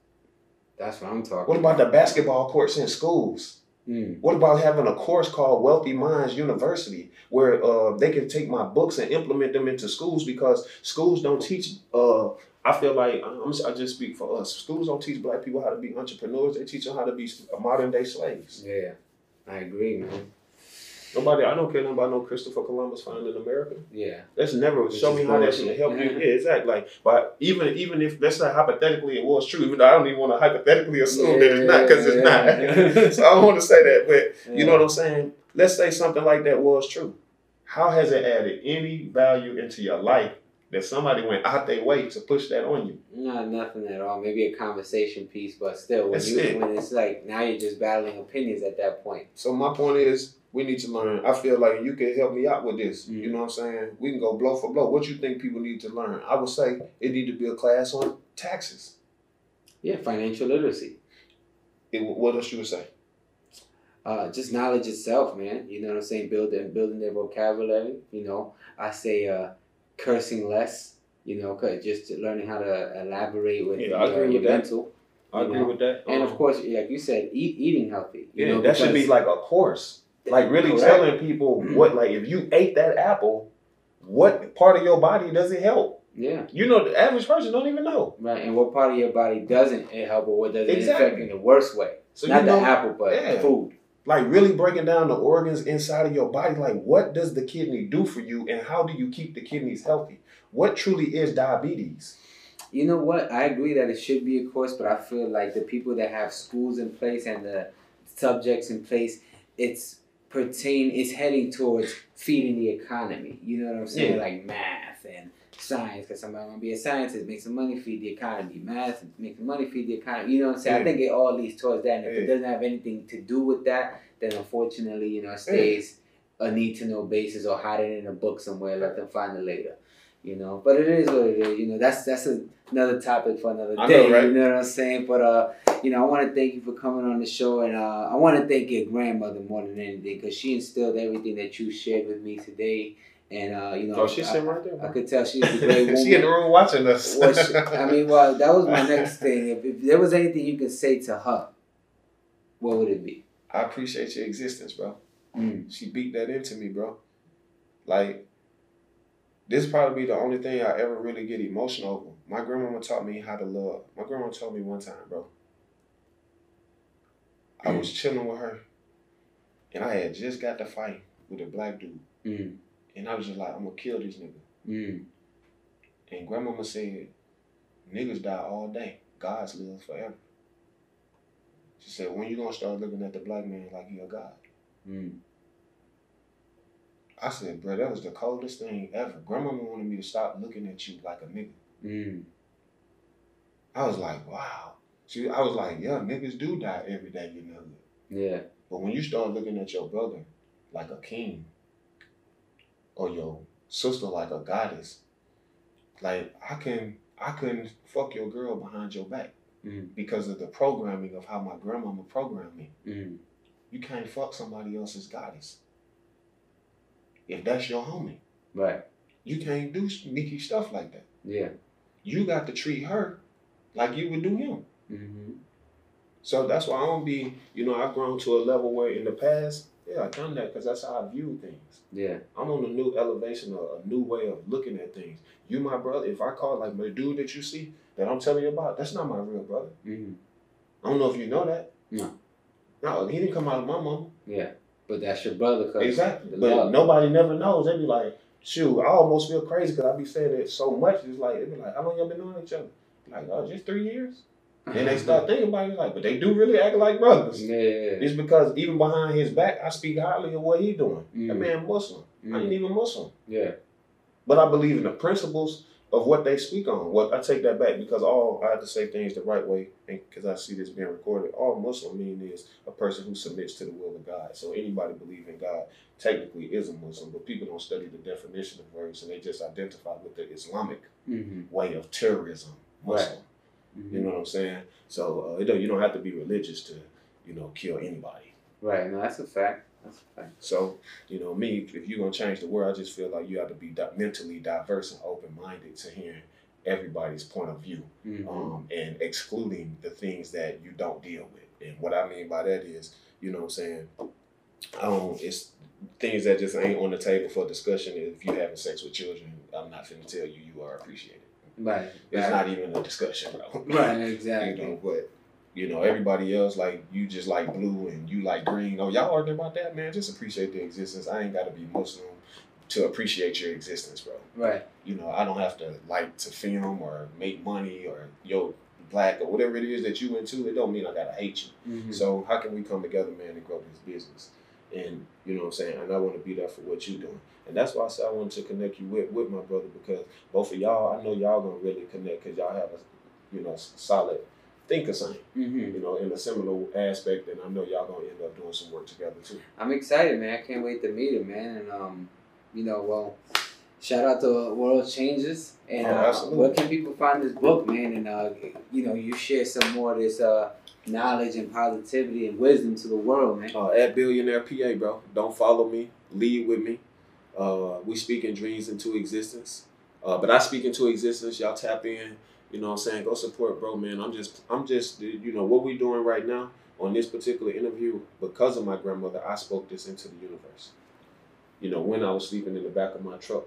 [SPEAKER 1] That's what I'm talking.
[SPEAKER 3] What about the basketball courts in schools?
[SPEAKER 1] Mm.
[SPEAKER 3] What about having a course called Wealthy Minds University, where uh, they can take my books and implement them into schools because schools don't teach. Uh, I feel like I'm, I just speak for us. Schools don't teach black people how to be entrepreneurs. They teach them how to be modern day slaves.
[SPEAKER 1] Yeah, I agree, man.
[SPEAKER 3] Nobody, I don't care nothing about no Christopher Columbus finding America.
[SPEAKER 1] Yeah.
[SPEAKER 3] That's never
[SPEAKER 1] Which
[SPEAKER 3] show me how that
[SPEAKER 1] bullshit.
[SPEAKER 3] should help you.
[SPEAKER 1] Yeah.
[SPEAKER 3] Yeah, exactly. Like, but even even if let's say hypothetically it was true, even though I don't even want to hypothetically assume that it's not because it's
[SPEAKER 1] Yeah.
[SPEAKER 3] not. *laughs* so I don't want to say that, but you know what I'm saying? Let's say something like that was true. How has it added any value into your life that somebody went out their way to push that on you.
[SPEAKER 1] Not nothing at all. Maybe a conversation piece, but still, when
[SPEAKER 3] That's
[SPEAKER 1] you
[SPEAKER 3] it.
[SPEAKER 1] when it's like now you're just battling opinions at that point.
[SPEAKER 3] So my point is, we need to learn. I feel like you can help me out with this.
[SPEAKER 1] Mm.
[SPEAKER 3] You know what I'm saying? We can go blow for blow. What you think people need to learn? I would say it need to be a class on taxes.
[SPEAKER 1] Yeah, financial literacy.
[SPEAKER 3] It, what else you would say?
[SPEAKER 1] uh, just knowledge itself, man. You know what I'm saying? Building building their vocabulary. You know, I say uh, cursing less. You know, 'cause just learning how to elaborate with
[SPEAKER 3] Yeah, I
[SPEAKER 1] your,
[SPEAKER 3] agree
[SPEAKER 1] your
[SPEAKER 3] with that.
[SPEAKER 1] mental.
[SPEAKER 3] I agree
[SPEAKER 1] know?
[SPEAKER 3] with that.
[SPEAKER 1] And
[SPEAKER 3] Um,
[SPEAKER 1] of course, like you said, eat, eating healthy. You
[SPEAKER 3] yeah,
[SPEAKER 1] know,
[SPEAKER 3] that should be like a course. Like really
[SPEAKER 1] Correct.
[SPEAKER 3] telling people mm. what, like if you ate that apple, what part of your body does it help?
[SPEAKER 1] yeah,
[SPEAKER 3] You know, the average person don't even know.
[SPEAKER 1] right. And what part of your body doesn't it help, or what does it affect in the worst way?
[SPEAKER 3] So
[SPEAKER 1] Not
[SPEAKER 3] you
[SPEAKER 1] the
[SPEAKER 3] know,
[SPEAKER 1] apple, but
[SPEAKER 3] yeah.
[SPEAKER 1] food.
[SPEAKER 3] like really breaking down the organs inside of your body like what does the kidney do for you and how do you keep the kidneys healthy what truly is diabetes
[SPEAKER 1] You know what? I agree that it should be a course, but I feel like the people that have schools in place and the subjects in place, it's pertain is heading towards feeding the economy. You know what I'm saying?
[SPEAKER 3] Yeah.
[SPEAKER 1] Like math and science, because somebody want to be a scientist, make some money, feed the economy. Math, make some money, feed the economy. You know what I'm saying? I think it all leads towards that. And if
[SPEAKER 3] Yeah.
[SPEAKER 1] it doesn't have anything to do with that, then unfortunately, you know, it stays a need to know basis or hide it in a book somewhere, let them find it later. You know, but it is what it is. You know, that's that's a, another topic for another
[SPEAKER 3] I
[SPEAKER 1] day.
[SPEAKER 3] know, right?
[SPEAKER 1] You know what I'm saying? But uh, you know, I want to thank you for coming on the show, and uh, I want to thank your grandmother more than anything because she instilled everything that you shared with me today. And uh, you know,
[SPEAKER 3] oh she's
[SPEAKER 1] I,
[SPEAKER 3] sitting right there
[SPEAKER 1] I could tell she's a *laughs* great woman.
[SPEAKER 3] she in the room watching us
[SPEAKER 1] Well, she- I mean, well, that was my next *laughs* thing. If, if there was anything you could say to her, what would it be?
[SPEAKER 3] i appreciate your existence bro
[SPEAKER 1] Mm.
[SPEAKER 3] she beat that into me bro like this probably be the only thing i ever really get emotional over my grandmama taught me how to love my grandma told me one time bro i was chilling with her and i had just got to fight with a black dude
[SPEAKER 1] Mm.
[SPEAKER 3] And I was just like, I'm gonna kill this nigga.
[SPEAKER 1] Mm.
[SPEAKER 3] And grandmama said, niggas die all day. God's live forever. She said, when you gonna start looking at the black man like he a god? I said, bro, that was the coldest thing ever. Grandmama wanted me to stop looking at you like a nigga.
[SPEAKER 1] Mm.
[SPEAKER 3] I was like, wow. She, I was like, yeah, niggas do die every day, you know.
[SPEAKER 1] Yeah.
[SPEAKER 3] But when you start looking at your brother like a king, or your sister like a goddess, like I can I couldn't fuck your girl behind your back
[SPEAKER 1] Mm.
[SPEAKER 3] because of the programming of how my grandmama programmed me.
[SPEAKER 1] Mm.
[SPEAKER 3] You can't fuck somebody else's goddess. If that's your homie,
[SPEAKER 1] Right.
[SPEAKER 3] you can't do sneaky stuff like that.
[SPEAKER 1] Yeah.
[SPEAKER 3] You got to treat her like you would do him.
[SPEAKER 1] Mm-hmm.
[SPEAKER 3] So that's why I don't be, you know, I've grown to a level where in the past, yeah, I've done that because that's how I view things.
[SPEAKER 1] Yeah.
[SPEAKER 3] I'm on a new elevation, a, a new way of looking at things. You, my brother, if I call like my dude that you see that I'm telling you about, that's not my real brother.
[SPEAKER 1] Mm-hmm.
[SPEAKER 3] I don't know if you know that.
[SPEAKER 1] No.
[SPEAKER 3] No, he didn't come out of my mama.
[SPEAKER 1] Yeah. But that's your brother.
[SPEAKER 3] Exactly. But
[SPEAKER 1] love.
[SPEAKER 3] nobody never knows. They be like, shoot, I almost feel crazy because I be saying it so much. It's like, they be like, how long y'all been knowing each other? Like, oh, just three years. Then they start *laughs* thinking about it, like, but they do really act like brothers.
[SPEAKER 1] Yeah.
[SPEAKER 3] It's because even behind his back, I speak highly of what he doing. That
[SPEAKER 1] Mm.
[SPEAKER 3] man Muslim. I
[SPEAKER 1] Mm.
[SPEAKER 3] ain't even Muslim.
[SPEAKER 1] Yeah.
[SPEAKER 3] But I believe in the principles of what they speak on. Well, I take that back because all I have to say things the right way, and because I see this being recorded, all Muslim mean is a person who submits to the will of God. So anybody believe in God technically is a Muslim, but people don't study the definition of words and they just identify with the Islamic
[SPEAKER 1] Mm-hmm.
[SPEAKER 3] way of terrorism, Muslim.
[SPEAKER 1] Mm-hmm.
[SPEAKER 3] You know what I'm saying? So uh, don't, you don't have to be religious to, you know, kill anybody.
[SPEAKER 1] Right. No, that's a fact. That's a fact.
[SPEAKER 3] So, you know, me, if you're gonna change the world, I just feel like you have to be di- mentally diverse and open minded to hearing everybody's point of view,
[SPEAKER 1] Mm-hmm.
[SPEAKER 3] um, and excluding the things that you don't deal with. And what I mean by that is, you know, what I'm saying, um, it's things that just ain't on the table for discussion. If you're having sex with children, I'm not finna tell you you are appreciated.
[SPEAKER 1] right.
[SPEAKER 3] It's
[SPEAKER 1] right.
[SPEAKER 3] not even a discussion, bro.
[SPEAKER 1] Right. *laughs*
[SPEAKER 3] You
[SPEAKER 1] Exactly.
[SPEAKER 3] know, but you know, everybody else like you just like blue and you like green. Oh, y'all arguing about that, man? Just appreciate the existence. I ain't gotta be Muslim to appreciate your existence, bro.
[SPEAKER 1] Right.
[SPEAKER 3] You know, I don't have to like to film or make money or yo black or whatever it is that you into. It don't mean I gotta hate you.
[SPEAKER 1] Mm-hmm.
[SPEAKER 3] So how can we come together, man, and grow this business? and you know what I'm saying. And I want to be there for what you're doing. And that's why I said I wanted to connect you with, with my brother because both of y'all, I know y'all gonna really connect because y'all have a, you know, solid thinker same,
[SPEAKER 1] Mm-hmm.
[SPEAKER 3] you know, in a similar aspect, and I know y'all gonna end up doing some work together too.
[SPEAKER 1] I'm excited, man. I can't wait to meet him, man. And um, you know, well, shout out to World Changes. And
[SPEAKER 3] Oh,
[SPEAKER 1] uh, where can people find this book, man? And uh, you know, you share some more of this uh knowledge and positivity and wisdom to the world, man.
[SPEAKER 3] Uh, at Billionaire PA, bro. Don't follow me. Lead with me. Uh, we speak in dreams into existence. Uh, but I speak into existence. Y'all tap in. You know what I'm saying? Go support, bro, man. I'm just, I'm just, you know, what we doing right now on this particular interview, because of my grandmother, I spoke this into the universe. You know, when I was sleeping in the back of my truck,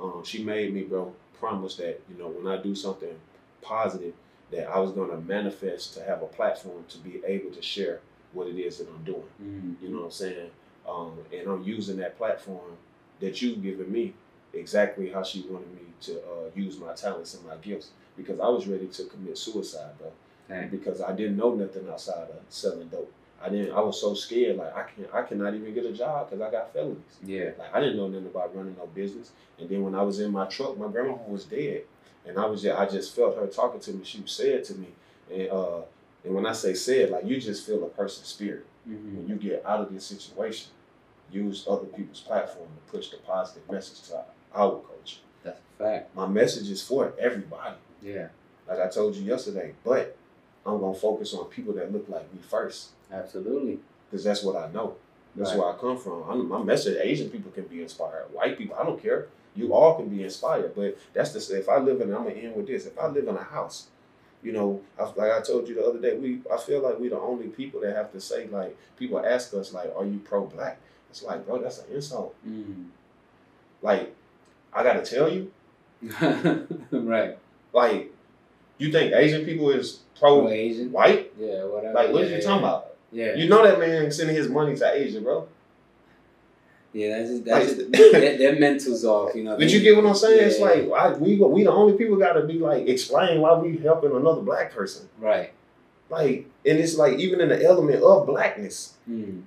[SPEAKER 3] um, she made me, bro, promise that, you know, when I do something positive, that I was going to manifest to have a platform to be able to share what it is that I'm doing.
[SPEAKER 1] Mm-hmm.
[SPEAKER 3] You know what I'm saying? Um, and I'm using that platform that you've given me exactly how she wanted me to uh, use my talents and my gifts because I was ready to commit suicide, bro.
[SPEAKER 1] Okay.
[SPEAKER 3] Because I didn't know nothing outside of selling dope. I didn't. I was so scared. Like I can I cannot even get a job because I got felonies.
[SPEAKER 1] Yeah.
[SPEAKER 3] Like I didn't know nothing about running no business. And then when I was in my truck, my grandma was dead, and I was just, I just felt her talking to me. She said to me, and uh, and when I say said, like you just feel a person's spirit
[SPEAKER 1] Mm-hmm.
[SPEAKER 3] when you get out of this situation. Use other people's platform to push the positive message to our culture.
[SPEAKER 1] That's a fact.
[SPEAKER 3] My message is for everybody,
[SPEAKER 1] Yeah.
[SPEAKER 3] like I told you yesterday. But I'm gonna focus on people that look like me first,
[SPEAKER 1] Absolutely.
[SPEAKER 3] because that's what I know. That's
[SPEAKER 1] Right.
[SPEAKER 3] where I come from. I'm, my message: Asian people can be inspired. White people, I don't care. You all can be inspired. But that's the if I live in. I'm gonna end with this. If I live in a house, you know, I, like I told you the other day, we I feel like we're the only people that have to say like people ask us like, "Are you pro-black?" It's like, bro, that's an insult.
[SPEAKER 1] Mm.
[SPEAKER 3] Like, I gotta tell you, *laughs*
[SPEAKER 1] right.
[SPEAKER 3] like, you think Asian people is pro
[SPEAKER 1] Asian.
[SPEAKER 3] white?
[SPEAKER 1] Yeah. Whatever.
[SPEAKER 3] Like, what
[SPEAKER 1] yeah,
[SPEAKER 3] are you
[SPEAKER 1] yeah,
[SPEAKER 3] talking about?
[SPEAKER 1] Yeah.
[SPEAKER 3] You know that man sending his money to Asia, bro.
[SPEAKER 1] Yeah. That's just, that's
[SPEAKER 3] Like-
[SPEAKER 1] just, *laughs* their, their mental's off. You know. They-
[SPEAKER 3] you get what I'm saying? It's like I, we we the only people got to be like explain why we helping another black person.
[SPEAKER 1] Right.
[SPEAKER 3] Like, and it's like even in the element of blackness.
[SPEAKER 1] Mm.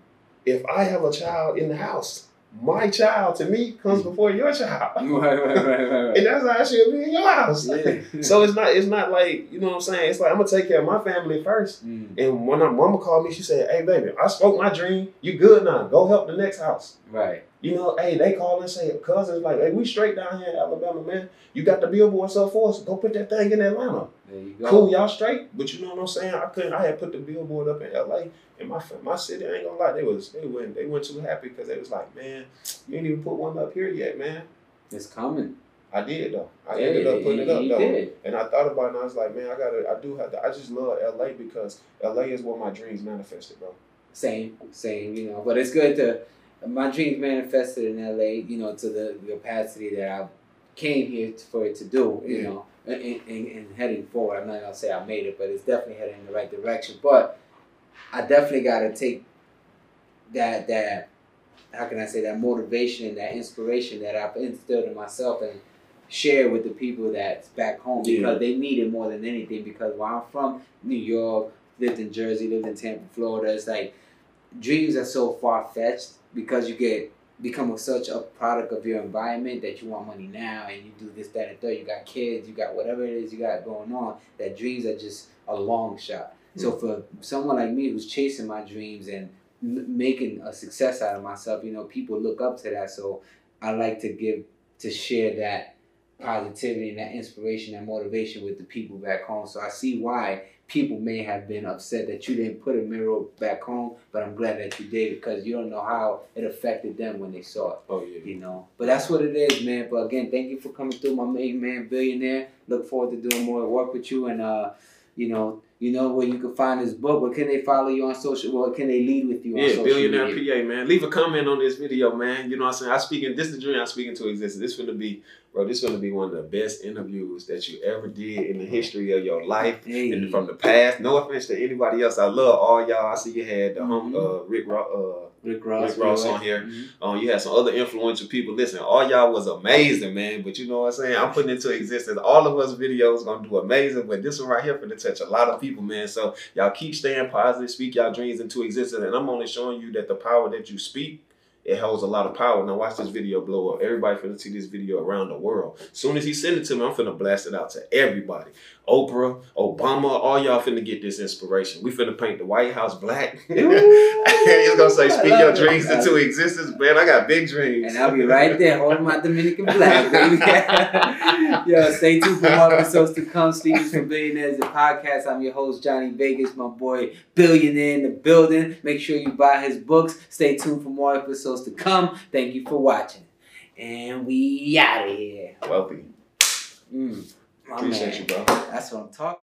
[SPEAKER 3] If I have a child in the house, my child to me comes before your child,
[SPEAKER 1] Right. Right. Right. Right. *laughs*
[SPEAKER 3] and that's how it should be in your house.
[SPEAKER 1] Yeah. *laughs*
[SPEAKER 3] so it's not it's not like you know what I'm saying. It's like I'm gonna take care of my family first.
[SPEAKER 1] Mm.
[SPEAKER 3] And when my mama called me, she said, "Hey, baby, I spoke my dream. You good now? Go help the next house."
[SPEAKER 1] Right.
[SPEAKER 3] You know, hey, they call and say, cousins, like, hey, we straight down here in Alabama, man. You got the billboard up for us. Go put that thing in Atlanta.
[SPEAKER 1] There you go.
[SPEAKER 3] Cool, y'all straight. But you know what I'm saying? I couldn't. I had put the billboard up in LA, and my my city. I ain't gonna lie, they was they went they went too happy because they was like, man, you ain't even put one up here yet, man.
[SPEAKER 1] It's coming.
[SPEAKER 3] I did though. I
[SPEAKER 1] Yeah,
[SPEAKER 3] ended up putting it up though.
[SPEAKER 1] did.
[SPEAKER 3] And I thought about it, and I was like, man, I gotta. I do have to. I just love LA because LA is where my dreams manifested, bro.
[SPEAKER 1] Same, same, you know. But it's good to my dreams manifested in LA, you know, to the capacity that I came here for it to do, you
[SPEAKER 3] Yeah.
[SPEAKER 1] know, and, and, and heading forward. I'm not gonna say I made it, but it's definitely heading in the right direction. But I definitely gotta take that that how can I say that motivation and that inspiration that I've instilled in myself and share with the people that's back home
[SPEAKER 3] Yeah.
[SPEAKER 1] because they need it more than anything. Because where I'm from, New York, lived in Jersey, lived in Tampa, Florida, it's like dreams are so far fetched because you get become a, such a product of your environment that you want money now and you do this, that, and third. You got kids, you got whatever it is you got going on. That dreams are just a long shot. So mm. for someone like me who's chasing my dreams and m- making a success out of myself, you know, people look up to that. So I like to give to share that positivity and that inspiration and motivation with the people back home. So I see why people may have been upset that you didn't put a mirror back home, but I'm glad that you did because you don't know how it affected them when they saw it.
[SPEAKER 3] Oh yeah.
[SPEAKER 1] You know, but that's what it is, man. But again, thank you for coming through, my main man, billionaire. Look forward to doing more work with you, and uh, you know, you know where you can find this book. Where can they follow you on social? Where can they lead with you on
[SPEAKER 3] Yeah,
[SPEAKER 1] social
[SPEAKER 3] billionaire
[SPEAKER 1] media?
[SPEAKER 3] PA, man. Leave a comment on this video, man. You know what I'm saying? I speak in this is the dream I'm speaking to existence. This gonna be, bro, this gonna be one of the best interviews that you ever did in the history of your life.
[SPEAKER 1] Hey,
[SPEAKER 3] And from the past, no offense to anybody else. I love all y'all. I see you had the hum,
[SPEAKER 1] Mhm.
[SPEAKER 3] uh, Rick Ro-
[SPEAKER 1] Rick Ross,
[SPEAKER 3] Rick Ross
[SPEAKER 1] right?
[SPEAKER 3] on here.
[SPEAKER 1] Mhm.
[SPEAKER 3] uh, um, you had some other influential people. Listen, all y'all was amazing, man. But you know what I'm saying? I'm putting into existence all of us videos gonna do amazing. But this one right here for to touch a lot of people. people, man. So y'all keep staying positive, speak y'all dreams into existence, and I'm only showing you that the power that you speak it holds a lot of power. Now watch this video blow up. Everybody finna see this video around the world. Soon as he send it to me, I'm finna blast it out to everybody. Oprah, Obama, all y'all finna get this inspiration. We finna paint the White House black. *laughs* He's gonna say, speak your dreams it, into existence. Man, I got big dreams.
[SPEAKER 1] And I'll be right there holding my Dominican flag, baby. *laughs* Yo, stay tuned for more episodes to come. Sleep is for Billionaires, the podcast. I'm your host, Johnny Vegas, my boy, billionaire in the building. Make sure you buy his books. Stay tuned for more episodes to come. Thank you for watching. And we out of here.
[SPEAKER 3] Wealthy.
[SPEAKER 1] Mm,
[SPEAKER 3] Appreciate
[SPEAKER 1] man.
[SPEAKER 3] you, bro.
[SPEAKER 1] That's what I'm talking